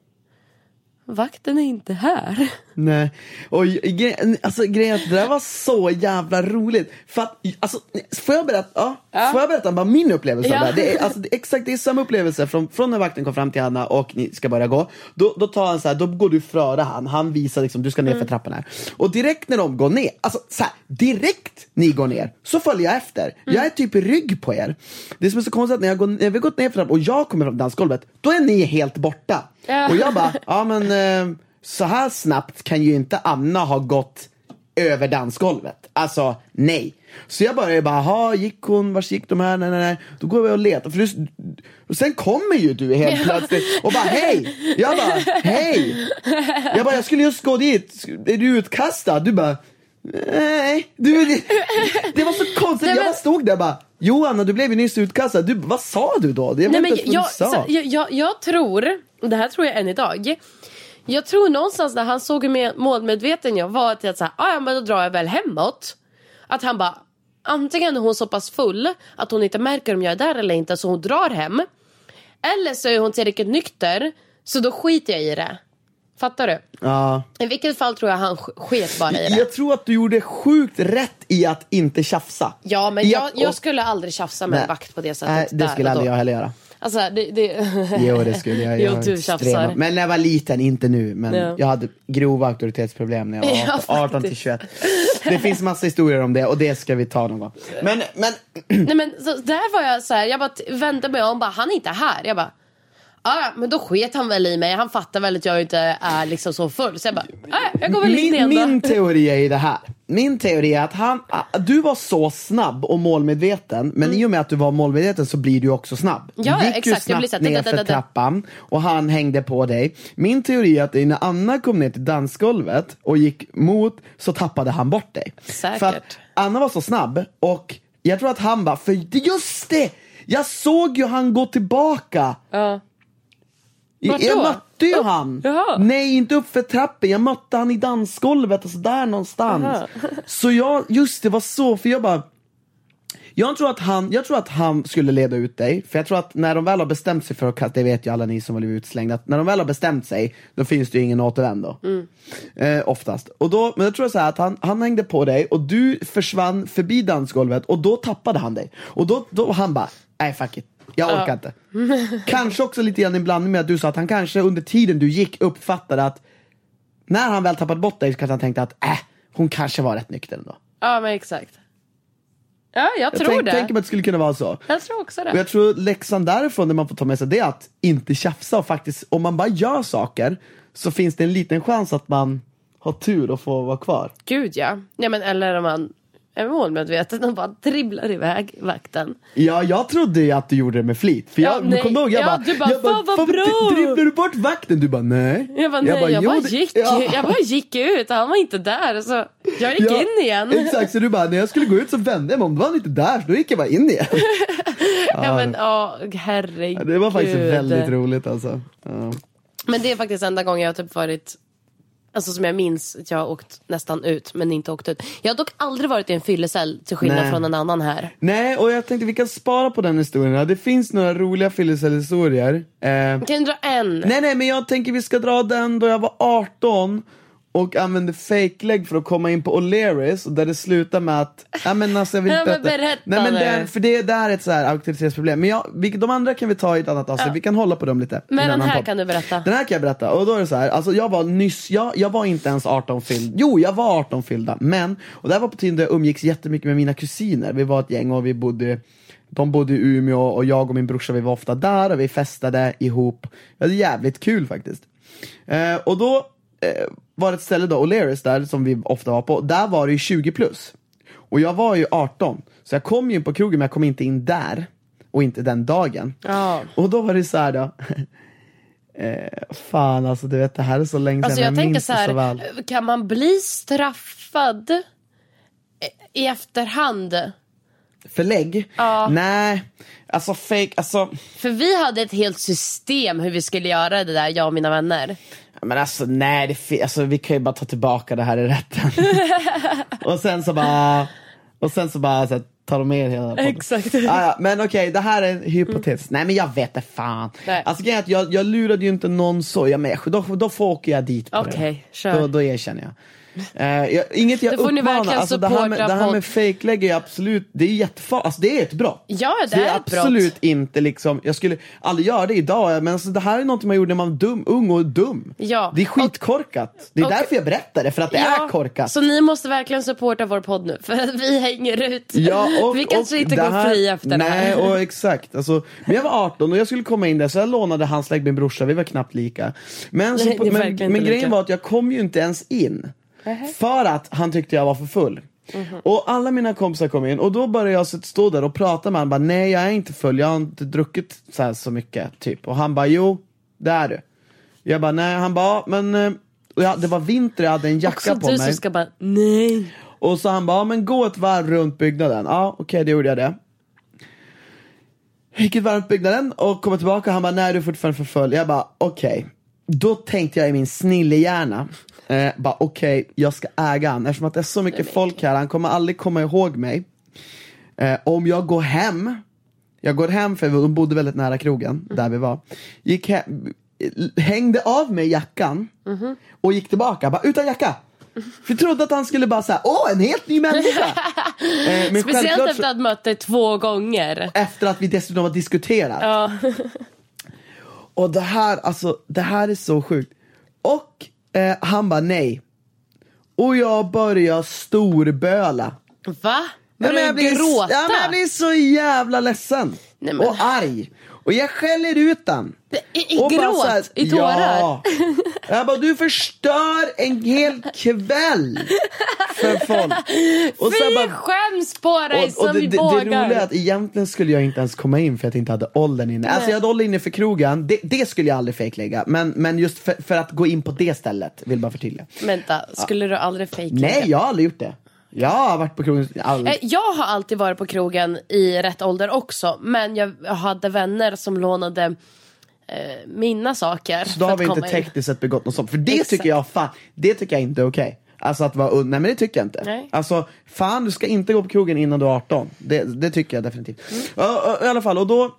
vakten är inte här. Nej, och gre- alltså, grejen att det där var så jävla roligt. För att, alltså, får jag berätta, ja, Ja. Får jag berätta bara min upplevelse Ja. av det? är, alltså, det är exakt det är samma upplevelse från, från när vakten kom fram till Hanna och ni ska börja gå. Då, då tar han så här, då går du före han, han visar liksom, du ska ner Mm. för trappan här. Och direkt när de går ner, alltså så här, direkt ni går ner, så följer jag efter. Mm. Jag är typ i rygg på er. Det som är så konstigt att när, jag går, när vi gått ner för trappan och jag kommer fram dansgolvet, då är ni helt borta. Ja. Och jag bara, ja men eh, så här snabbt kan ju inte Anna ha gått över dansgolvet. Alltså nej. Så jag började bara, ha gick hon, vars gick de här? Nej, nej, nej. Då går vi och letar. För du, och sen kommer ju du helt plötsligt och bara hej. Jag bara, hej. Jag bara, jag skulle just gå dit. Är du utkastad? Du bara, nej. Du, det, det var så konstigt. Nej, Jag men- bara stod där och bara, Johanna du blev ju nyss utkastad. Du, vad sa du då? Jag vet Nej, men inte ens vad jag, du sa. så, jag, jag, jag tror, och det här tror jag än idag. Jag tror någonstans när han såg hur med- målmedveten jag var att jag så här, "Ah, ja men då drar jag väl hemåt. Att han bara, antingen är hon så pass full att hon inte märker om jag är där eller inte så hon drar hem. Eller så är hon tillräckligt nykter så då skiter jag i det. Fattar du? Ja. I vilket fall tror jag han sk- sket bara i det. Jag tror att du gjorde sjukt rätt i att inte tjafsa. Ja men jag, att- jag skulle aldrig tjafsa med en vakt på det sättet. Nej, det skulle aldrig jag heller göra. Alltså det... det... Jo, det skulle jag. jag Jo, du extrema-. Men när jag var liten, inte nu. Men Ja. jag hade grova auktoritetsproblem när jag var Ja, 18, 18 till 21. Det finns massa historier om det och det ska vi ta någon gång. Men, men Nej men så där var jag så här, jag bara vände mig om bara han är inte här. Jag bara Ja, men då sket han väl i mig. Han fattar väl att jag inte är liksom så full. Så jag bara, "Ja, jag går väl in min, min teori är i det här. Min teori är att han, ah, du var så snabb och målmedveten, men i och med att du var målmedveten så blir du också snabb. Mm. Ja, du gick ju exakt. Jag blir snabbt så här, ner för trappan och han hängde på dig. Min teori är att när Anna kom ner till dansgolvet och gick mot så tappade han bort dig. Säkert. För att Anna var så snabb och jag tror att han bara, för just det! Jag såg ju han gå tillbaka. Ja. Jag, Vart jag då? mötte ju han. Jaha. Nej, inte upp för trappen. Jag mötte han i dansgolvet, alltså där någonstans. Jaha. Så jag, just det var så, för jag bara jag tror, att han, jag tror att han skulle leda ut dig, för jag tror att när de väl har bestämt sig för att kasta, det vet ju alla ni som har blivit utslängda, att när de väl har bestämt sig, då finns det ju ingen återvändo. Eh, oftast. Och då, men jag tror så att han, han hängde på dig och du försvann förbi dansgolvet och då tappade han dig. Och då, då han bara, nej fuck it, jag orkar Ja. inte. kanske också lite grann i blandning med att du sa att han kanske under tiden du gick uppfattade att när han väl tappade bort dig så kanske han tänkte att äh, hon kanske var rätt nykter ändå. ja men exakt. Ja jag Jag tror tänk, det. tänker mig att det skulle kunna vara så. Jag tror också Och det. jag tror läxan därifrån det man får ta med sig det är att inte tjafsa och faktiskt, om man bara gör saker så finns det en liten chans att man har tur och får vara kvar. Gud ja. ja men, eller om man är målmedveten och bara dribblar iväg vakten. Ja, jag trodde ju att du gjorde det med flit. För Ja, jag, nej. kom du ihåg, jag Ja, bara, du bara, jag "Fan, vad bra!" dri- Dribblar du bort vakten? Du bara, nej. Jag bara, nej, jag, "Jo, bara det- gick, ja." jag bara gick ut, han var inte där. Så jag gick Ja, in igen. Exakt, så du bara, när jag skulle gå ut så vände jag mig om, då var han inte där, så då gick jag bara in igen. Ja men åh herregud. Ja, det var faktiskt väldigt roligt alltså. Ja. Men det är faktiskt enda gången jag har typ varit Alltså som jag minns att jag har åkt nästan ut men inte åkt ut. Jag har dock aldrig varit i en fyllecell till skillnad Nej. från en annan här. Nej, och jag tänkte vi kan spara på den historien. Det finns några roliga fyllecellhistorier. Eh, Kan du dra en? Nej nej men jag tänker vi ska dra den då jag var 18 och använde fake-lägg för att komma in på O'Learys där det slutar med att, ja men alltså jag vill inte men berätta Nej men det, för det, det här är ett så här auktoritetsproblem. Men jag, vi, de andra kan vi ta i ett annat avsnitt, Ja. vi kan hålla på dem lite. Men den här kan du berätta. Den här kan jag berätta, och då är det så här, alltså jag var nyss, jag, jag var inte ens 18 fylld, jo jag var 18 fyllda, men, och det här var på tiden då jag umgicks jättemycket med mina kusiner, vi var ett gäng och vi bodde de bodde i Umeå och jag och min brorsa vi var ofta där och vi festade ihop. Vi hade jävligt kul faktiskt. Eh, och då var det ett ställe då, O'Learys där, som vi ofta var på, där var det ju 20 plus. Och jag var ju 18, så jag kom ju in på krogen men jag kom inte in där. Och inte den dagen. Ja. Och då var det så här då. eh, fan alltså du vet det här är så länge sedan Alltså jag tänker minns så här, så väl. kan man bli straffad i efterhand? Förlägg? Ja. Nej, alltså fake, alltså. För vi hade ett helt system hur vi skulle göra det där, jag och mina vänner. Men alltså nej, det, alltså, vi kan ju bara ta tillbaka det här i rätten. och sen så bara, och sen så bara så här, tar de med hela podden. Exakt. Ah, ja, men okej, det här är en hypotes. Nej men jag vet det fan. Nej. Alltså grejen är att jag, jag lurade ju inte någon så. Jag med, då, då får åker jag dit på Okej, det. kör. Då, då erkänner jag. Eh, jag, inget jag uppmanar, alltså det här med, det här med fejklägg är absolut, det är jättefarligt, alltså det är ett brott. Ja, det det är är ett brott. absolut inte liksom, jag skulle aldrig göra det idag, men alltså det här är något man gjorde när man var dum, ung och dum. Ja. Det är skitkorkat. Det är och- därför jag berättar det, för att det är korkat. Så ni måste verkligen supporta vår podd nu för att vi hänger ut. Ja, och, vi kanske och inte det går här- fria efter det Nej, här. och exakt. Alltså, men jag var 18 och jag skulle komma in där så jag lånade hans lägg min brorsa, vi var knappt lika. Men, så, Nej, men, men grejen lika. var att jag kom ju inte ens in. För att han tyckte jag var för full. Mhm. Och alla mina kompisar kom in och då började jag stå där och prata med honom. Bara, Nej jag är inte full, jag har inte druckit så, här så mycket. Typ. Och han bara jo, det är du. Jag bara nej, han bara "Ja, men eh," jag, det var vinter, jag hade en jacka Också på du mig. som ska bara, nej. Och så han bara, "Ja, men gå ett varv runt byggnaden. Ja, okej, det gjorde jag det. Gick ett varv runt byggnaden och kom tillbaka och han bara, nej du är fortfarande för full. Jag bara, okej. Då tänkte jag i min snillehjärna, eh, bara okej, jag ska äga han. Eftersom att det är så mycket folk här, han kommer aldrig komma ihåg mig. Eh, om jag går hem, jag går hem för de bodde väldigt nära krogen, där vi var. Gick hem, hängde av mig jackan och gick tillbaka, bara utan jacka. För jag trodde att han skulle bara säga, åh en helt ny människa. eh, men Speciellt efter att ha mött dig två gånger. efter att vi dessutom har diskuterat. Ja. Och det här, alltså, det här är så sjukt. Och eh, han bara nej. Och jag börjar storböla. Va? Börjar jag du blir, gråta? Ja, men jag blir så jävla ledsen. Nej, men- Och arg. Och jag skäller ut han. I, i Och gråt? här, I tårar? Ja. Jag bara, du förstör en hel kväll för folk. Och Fy bara, skäms på dig och, som och det, det, det vågar. roliga är att egentligen skulle jag inte ens komma in för att jag inte hade åldern inne. Alltså jag hade åldern inne för krogen, det, det skulle jag aldrig fejklägga. Men, men just för, för att gå in på det stället, vill bara förtälja. Vänta, skulle du aldrig fejka? Nej, jag har aldrig gjort det. Jag har varit på krogen, aldrig. Eh, Jag har alltid varit på krogen i rätt ålder också. Men jag hade vänner som lånade eh, mina saker. Så då har vi inte tekniskt sett begått något sånt. För det Exakt. tycker jag, fan, det tycker jag inte är okej. Alltså att vara ung, nej men det tycker jag inte. Nej. Alltså, fan du ska inte gå på krogen innan du är 18. Det, det tycker jag definitivt. Mm. Ja, I alla fall, och då,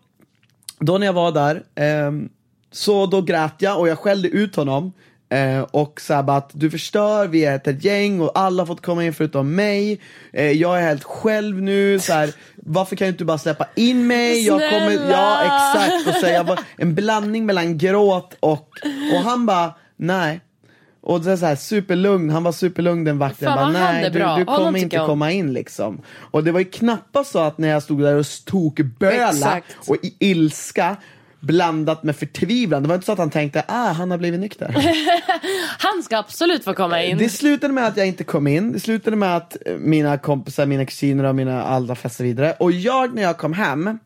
då när jag var där, ehm, så då grät jag och jag skällde ut honom. Eh, och att du förstör, vi är ett, gäng och alla har fått komma in förutom mig. Eh, jag är helt själv nu, så här, varför kan du inte bara släppa in mig? Jag kommer, ja Snälla! exakt. Och var en blandning mellan gråt och, och han bara, nej. Och det är så här superlugn, han var superlugn den vakten. Fan, Jag bara, nej du, du Honom kommer tycker inte jag om." komma in liksom. Och det var ju knappast så att när jag stod där och tokböla Exakt. och i ilska blandat med förtvivlan. Det var inte så att han tänkte, ah han har blivit nykter. Han ska absolut få komma in. Det slutade med att jag inte kom in, det slutade med att eh, mina kompisar, mina kusiner och mina alla festade vidare. Och jag när jag kom hem,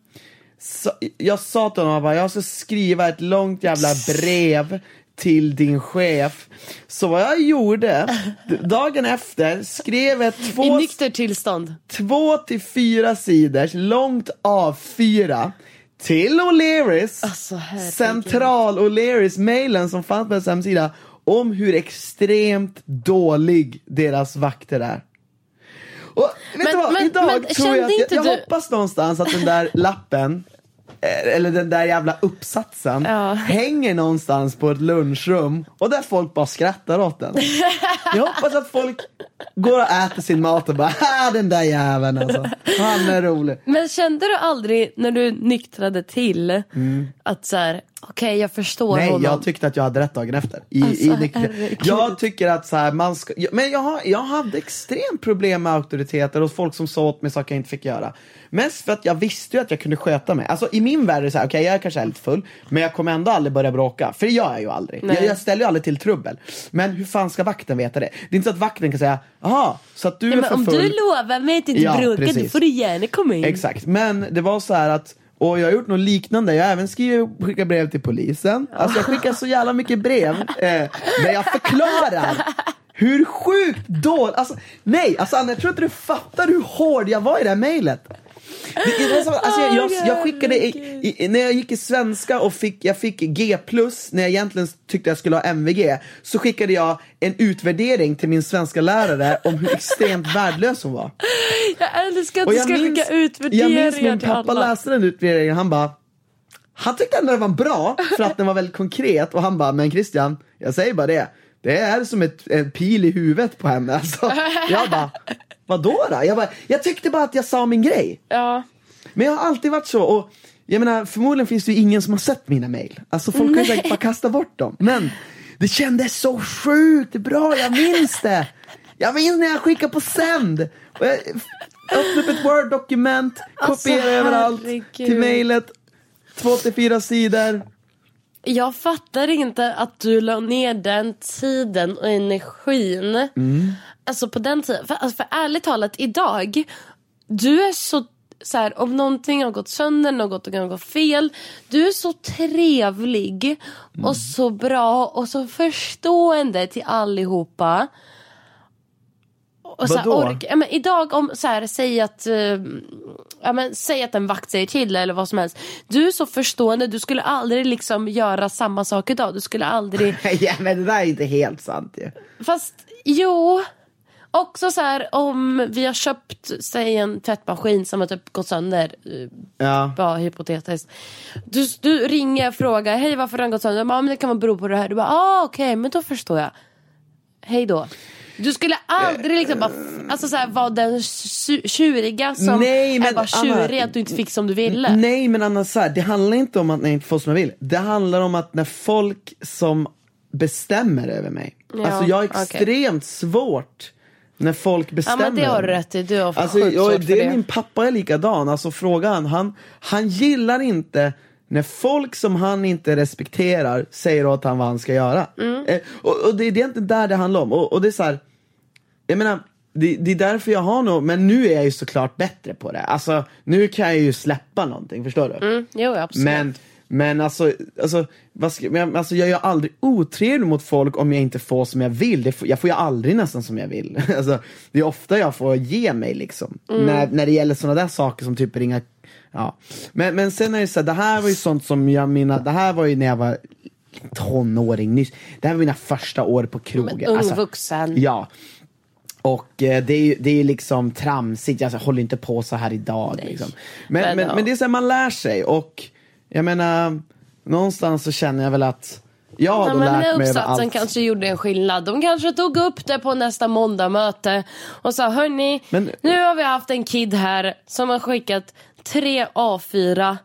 så, jag sa till honom, bara, jag ska skriva ett långt jävla brev till din chef. Så vad jag gjorde, dagen efter skrev ett I två, nykter tillstånd. två till fyra sidors långt A4 till O'Learys, Alltså, central O'Learys mailen som fanns på deras hemsida om hur extremt dålig deras vakter är. Och vet Men- du vad, men- idag men tror jag att jag, jag du- hoppas någonstans att den där lappen eller den där jävla uppsatsen Ja. hänger någonstans på ett lunchrum och där folk bara skrattar åt den. Jag hoppas att folk går och äter sin mat och bara ah, den där jäveln alltså. Han är rolig. Men kände du aldrig när du nyktrade till att så här, okej jag förstår. Nej, honom. jag tyckte att jag hade rätt dagen efter. I, Alltså, i herregud. jag tycker att så här, man ska, jag- men jag, har, jag hade extremt problem med auktoriteter och folk som sa åt mig saker jag inte fick göra. Mest för att jag visste ju att jag kunde sköta mig. Alltså i min värld är det så här, okej jag är kanske är lite full, men jag kommer ändå aldrig börja bråka. För det gör jag ju aldrig. Jag, jag ställer ju aldrig till trubbel. Men hur fan ska vakten veta det? Det är inte så att vakten kan säga, jaha, så att du Nej, är men för om full. du lovar mig att inte Ja, bråka då precis. får du gärna komma in. Exakt, men det var så här att och jag har gjort något liknande, jag har även skrivit skickat brev till polisen. Alltså jag skickar så jävla mycket brev eh, där jag förklarar hur sjukt dåligt, alltså nej, alltså Anna jag tror inte du fattar hur hård jag var i det här mejlet. Det, alltså, jag, jag, jag skickade, i, i, när jag gick i svenska och fick, jag fick G plus när jag egentligen tyckte jag skulle ha MVG, så skickade jag en utvärdering till min svenska lärare om hur extremt värdelös hon var. Jag älskar att du jag ska minns, skicka jag utvärderingar minns min till pappa alla. läste den utvärderingen, han bara han tyckte ändå den var bra för att den var väldigt konkret och han bara, men Christian, jag säger bara det, det är som ett, en pil i huvudet på henne. Alltså, jag bara, vadå då? Jag, bara, jag tyckte bara att jag sa min grej. Ja. Men jag har alltid varit så och jag menar förmodligen finns det ju ingen som har sett mina mail. Alltså folk kan ju säkert bara kasta bort dem. Men det kändes så sjukt bra, jag minns det. Jag minns när jag skickade på sänd. Och jag öppnade upp ett word-dokument, Alltså, kopierade överallt herregud. till mailet. Två till fyra sidor. Jag fattar inte att du la ner den tiden och energin. Alltså på den tiden. För, alltså för ärligt talat idag. Du är så, så här, om någonting har gått sönder, något har gått fel. Du är så trevlig och så bra och så förstående till allihopa. Och så här, Vadå? ork, ja, men idag om, så här, säg att, eh, ja, men, säg att en vakt säger till eller vad som helst. Du är så förstående, du skulle aldrig liksom göra samma sak idag. Du skulle aldrig, ja men det där är inte helt sant ju. fast jo. Också så här om vi har köpt, säg en tvättmaskin som har typ gått sönder. eh, Ja. Bara hypotetiskt. Du, du ringer och frågar, hej varför har den gått sönder? Ja men det kan bero på det här. Du bara, ah okej men då förstår jag. Hej då. Du skulle aldrig liksom bara, alltså så här, vara den tju- tjuriga som Nej, är men bara Anna- tjurig att du inte fick som du ville. Nej men Anna, så här, det handlar inte om att jag inte får som jag vill. Det handlar om att när folk som bestämmer över mig. Ja, alltså jag har extremt svårt när folk Ja bestämmer. men det har du rätt i, du har Alltså, sjukt jag, svårt för det är det. min pappa är likadan, alltså frågan, han, han gillar inte när folk som han inte respekterar säger åt han vad han ska göra. Mm. Eh, och, och det är egentligen där det handlar om. Och, och det är så här, jag menar, det, det är därför jag har nog, men nu är jag ju såklart bättre på det. Alltså nu kan jag ju släppa någonting, förstår du? Mm, jo absolut. Men, men alltså, alltså, vad ska, men, alltså jag är ju aldrig otrevlig mot folk om jag inte får som jag vill. Det får, jag får ju aldrig nästan som jag vill. Alltså, det är ofta jag får ge mig liksom. Mm. När, när det gäller sådana där saker som typ ringa Ja. Men, men sen är det så här, det här var ju sånt som jag mina, det här var ju när jag var tonåring nyss. Det här var mina första år på krogen. Men ung Alltså, vuxen. Ja. Och eh, det är ju det är liksom tramsigt, jag håller inte på så här idag. Liksom. Men, Men men, det är så här, man lär sig och jag menar, någonstans så känner jag väl att jag har då men lärt mig uppsatsen kanske gjorde en skillnad. De kanske tog upp det på nästa måndagmöte och sa hörni, Men- nu har vi haft en kid här som har skickat tre A4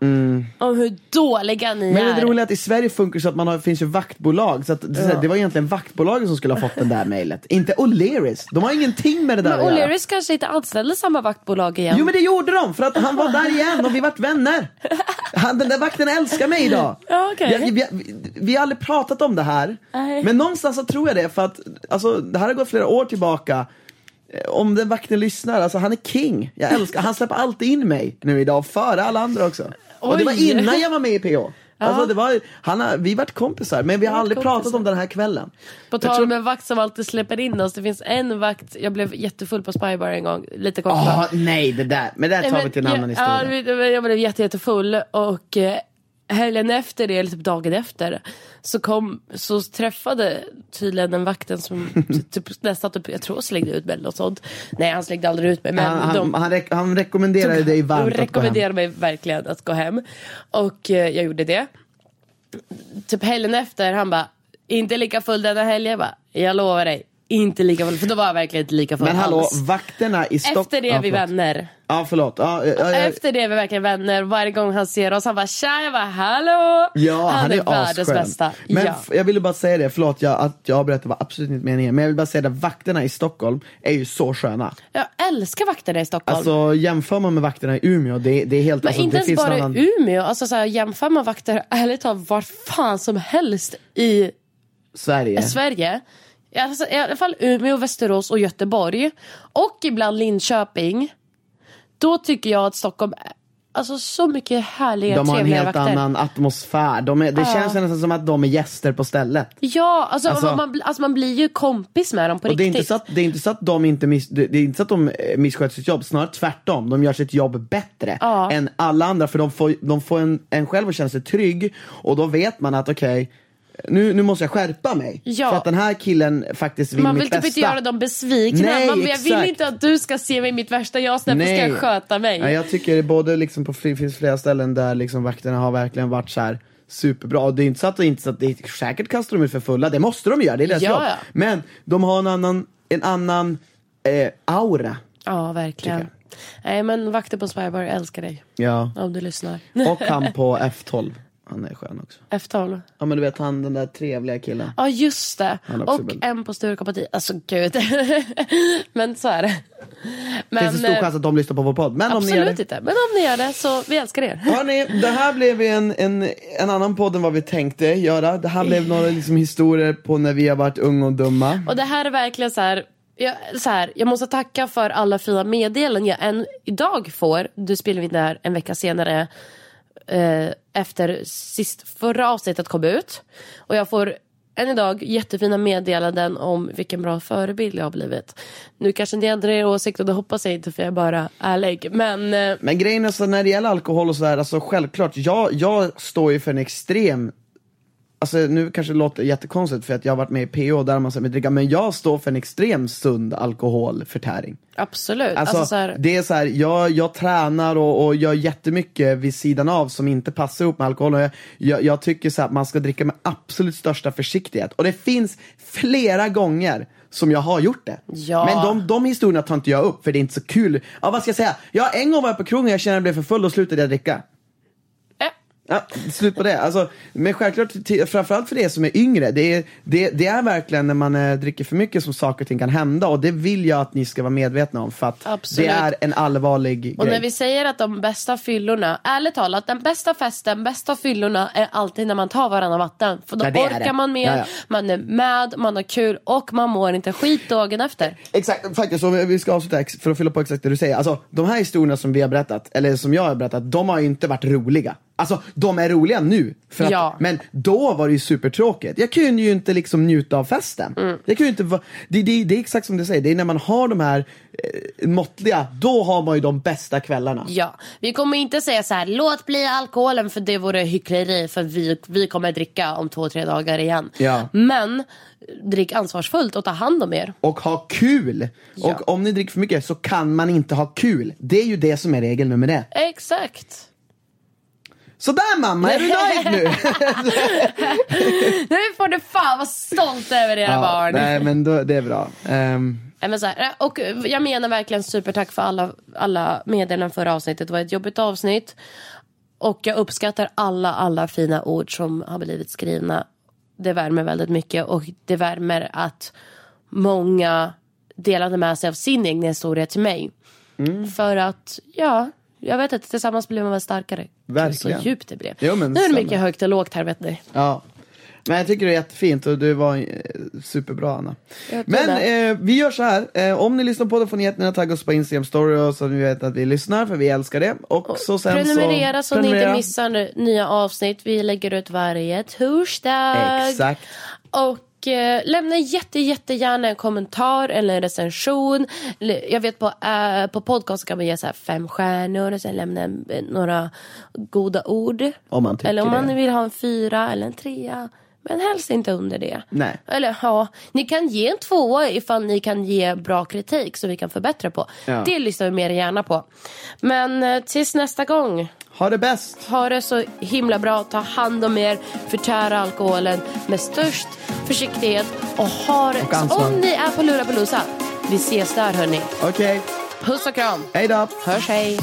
om hur dåliga ni Mm. Men är. det roliga är att i Sverige funkar det så att man har, finns ju vaktbolag, så att det, Ja. det var egentligen vaktbolagen som skulle ha fått det där mejlet, inte O'Learys. De har ingenting med det där men att göra. Kanske inte anställde samma vaktbolag igen. Jo men det gjorde de, för att han var där igen och vi vart vänner. Han, den där vakten älskar mig idag. Ja, okej. vi, vi, vi, vi har aldrig pratat om det här, Nej. men någonstans så tror jag det, för att alltså, det här har gått flera år tillbaka. Om den vakten lyssnar, alltså han är king. Jag älskar, han släpper alltid in mig nu idag, före alla andra också. Och det var Oj. innan jag var med i PH. Alltså det var, han har, vi vart kompisar, men vi har varit aldrig pratat kompisar. om den här kvällen. På Jag tal tror- om en vakt som alltid släpper in oss. Det finns en vakt, jag blev jättefull på Spybar en gång, lite kort. Ah, nej, det där, men det där tar Nej, vi till en men annan jag, historia. Ja, jag blev jätte, jättefull och eh, helgen efter det, eller typ dagen efter, så kom, så träffade tydligen den vakten som typ, nästan typ, jag tror slängde ut mig eller något sånt. Nej han slängde aldrig ut mig men han, de, han, rek- han rekommenderade dig varmt att gå hem. rekommenderade mig verkligen att gå hem. Och eh, jag gjorde det. Typ helgen efter, han bara, inte lika full denna helg. Jag bara, jag lovar dig, inte lika full. För då var jag verkligen inte lika full Men hallå, alls. vakterna i Stockholm... Efter det är vi vänner. Ja, förlåt. Ja, ja, ja, Efter det är vi verkligen vänner. Varje gång han ser oss, han bara tja, jag bara hallå. ja, han, är, världens asskön. bästa. Men ja. jag ville bara säga det, förlåt jag, att jag det var absolut inte meningen. Men jag vill bara säga att vakterna i Stockholm är ju så sköna. Jag älskar vakterna i Stockholm. Alltså jämför man med vakterna i Umeå, det, det är helt... men alltså, inte det ens finns bara annan... i Umeå. Alltså, så här, jämför man vakter ärligt talat var fan som helst i Sverige. Sverige. Alltså, I alla fall Umeå, Västerås och Göteborg. Och ibland Linköping. Då tycker jag att Stockholm alltså så mycket härliga, De har en helt vakter. annan atmosfär. De är, det känns nästan som att de är gäster på stället. Ja, alltså, Alltså- man, man, alltså man blir ju kompis med dem på Och det är, riktigt. inte så att, det är inte så att de inte miss, det det är inte så att de eh, missköter sitt jobb, snarare tvärtom. De gör sitt jobb bättre Ja. än alla andra för de får, de får en, en själv att känna sig trygg och då vet man att okej, nu, nu måste jag skärpa mig. Ja. För att den här killen faktiskt vill man mitt vill typ bästa. inte göra dem besvikna. Nej, man, jag vill inte att du ska se mig mitt värsta jag, därför ska jag sköta mig. Ja, jag tycker både liksom på, det finns flera ställen där liksom vakterna har verkligen varit så här superbra. Och det är inte så att, det inte så att det, säkert kastar de ut för fulla, det måste de göra, det är deras Ja, jobb. ja. Men de har en annan, en annan eh, aura. Ja, verkligen. Nej, men vakter på Spybar, älskar dig. Ja. Om du lyssnar. Och han på F12. Han är skön också. F12. Ja men du vet han den där trevliga killen. Ja, just det. Och väldigt- en på Sturecompagniet. Alltså gud. men så är det. Men, Finns det stor chans att de lyssnar på vår podd. Men om ni gör Absolut det. inte. Men om ni gör det så vi älskar er. Hörni, det här blev en, en, en annan podd än vad vi tänkte göra. Det här blev några liksom historier på när vi har varit unga och dumma. Och det här är verkligen så här. Jag, så här, jag måste tacka för alla fina meddelanden jag än idag får. Du spelar in det här en vecka senare eh, efter sist, förra avsnittet kom ut. Och jag får än idag jättefina meddelanden om vilken bra förebild jag har blivit. Nu kanske ni ändrar er åsikt och det hoppas jag inte för jag är bara ärlig. Men eh, Men grejen är så när det gäller alkohol och sådär, alltså självklart, jag, jag står ju för en extrem Alltså nu kanske det låter jättekonstigt för att jag har varit med i PO där man säger dricka, men jag står för en extremt sund alkoholförtäring. absolut. Alltså, Alltså, så här, det är så här, jag, jag tränar och, och gör jättemycket vid sidan av som inte passar ihop med alkohol. Och jag, jag, jag tycker så att man ska dricka med absolut största försiktighet. Och det finns flera gånger som jag har gjort det. Ja. Men de, de historierna tar inte jag upp för det är inte så kul. Ja, vad ska jag säga? Ja, en gång var jag på krogen och jag kände att jag blev för full och slutade jag dricka. Ja, slut på det. Alltså, men självklart, framförallt för er som är yngre, det är, det, det är verkligen när man eh, dricker för mycket som saker och ting kan hända och det vill jag att ni ska vara medvetna om för att Absolut. det är en allvarlig Och grej. när vi säger att de bästa fyllorna, ärligt talat, den bästa festen, bästa fyllorna är alltid när man tar varannan vatten. För då det är orkar det. man mer, Ja, ja. man är med, man har kul och man mår inte skit dagen efter. Exakt, faktiskt, om vi ska avsluta för att fylla på exakt det du säger. Alltså, de här historierna som vi har berättat, eller som jag har berättat, de har ju inte varit roliga. Alltså, de är roliga nu. För att, Ja. Men då var det ju supertråkigt. Jag kunde ju inte liksom njuta av festen. Mm. Jag kunde inte, va- det, det, det är exakt som du säger, det är när man har de här eh, måttliga, då har man ju de bästa kvällarna. Ja, vi kommer inte säga så här, låt bli alkoholen för det vore hyckleri för vi, vi kommer dricka om två, tre dagar igen. Ja. Men drick ansvarsfullt och ta hand om er. och ha kul. Ja. Och om ni dricker för mycket så kan man inte ha kul. Det är ju det som är regel nummer ett. Exakt. Sådär mamma, är du nöjd nu? Nu får du fan vara stolt över era barn. nej men då, det är bra. Nej, men så här, och jag menar verkligen supertack för alla, alla meddelanden förra avsnittet. Det var ett jobbigt avsnitt. Och jag uppskattar alla, alla fina ord som har blivit skrivna. Det värmer väldigt mycket och det värmer att många delade med sig av sin egen historia till mig. Mm. För att, ja, jag vet inte, tillsammans blir man väl starkare. Verkligen. Så djupt det blev. Jo, men nu är det samma. mycket högt och lågt här vet ni. ja. Men jag tycker det är jättefint och du var eh, superbra Anna. Men eh, vi gör så här. Eh, om ni lyssnar på det får ni jättegärna tagga oss på Instagram story och så ni vet att vi lyssnar för vi älskar det. Och, så sen Prenumerera så, så, ni inte missar nya avsnitt. Vi lägger ut varje torsdag. Exakt. Och eh, lämna jätte, jättegärna en kommentar eller en recension. Jag vet på, eh, på podcast kan man ge så här fem stjärnor och sen lämna eh, några goda ord. Om man tycker eller om man det. vill ha en fyra eller en trea. Men helst inte under det. Nej. Eller ja, ni kan ge en tvåa ifall ni kan ge bra kritik så vi kan förbättra på. Ja. Det lyssnar vi mer än gärna på. Men eh, tills nästa gång. Ha det bäst. Ha det så himla bra. Ta hand om er. Förtära alkoholen med störst försiktighet. Och ha det. Och ansvar. Om ni är på Lurapalooza. Vi ses där hörni. Okej, Puss och kram. hej då. Hörs hej.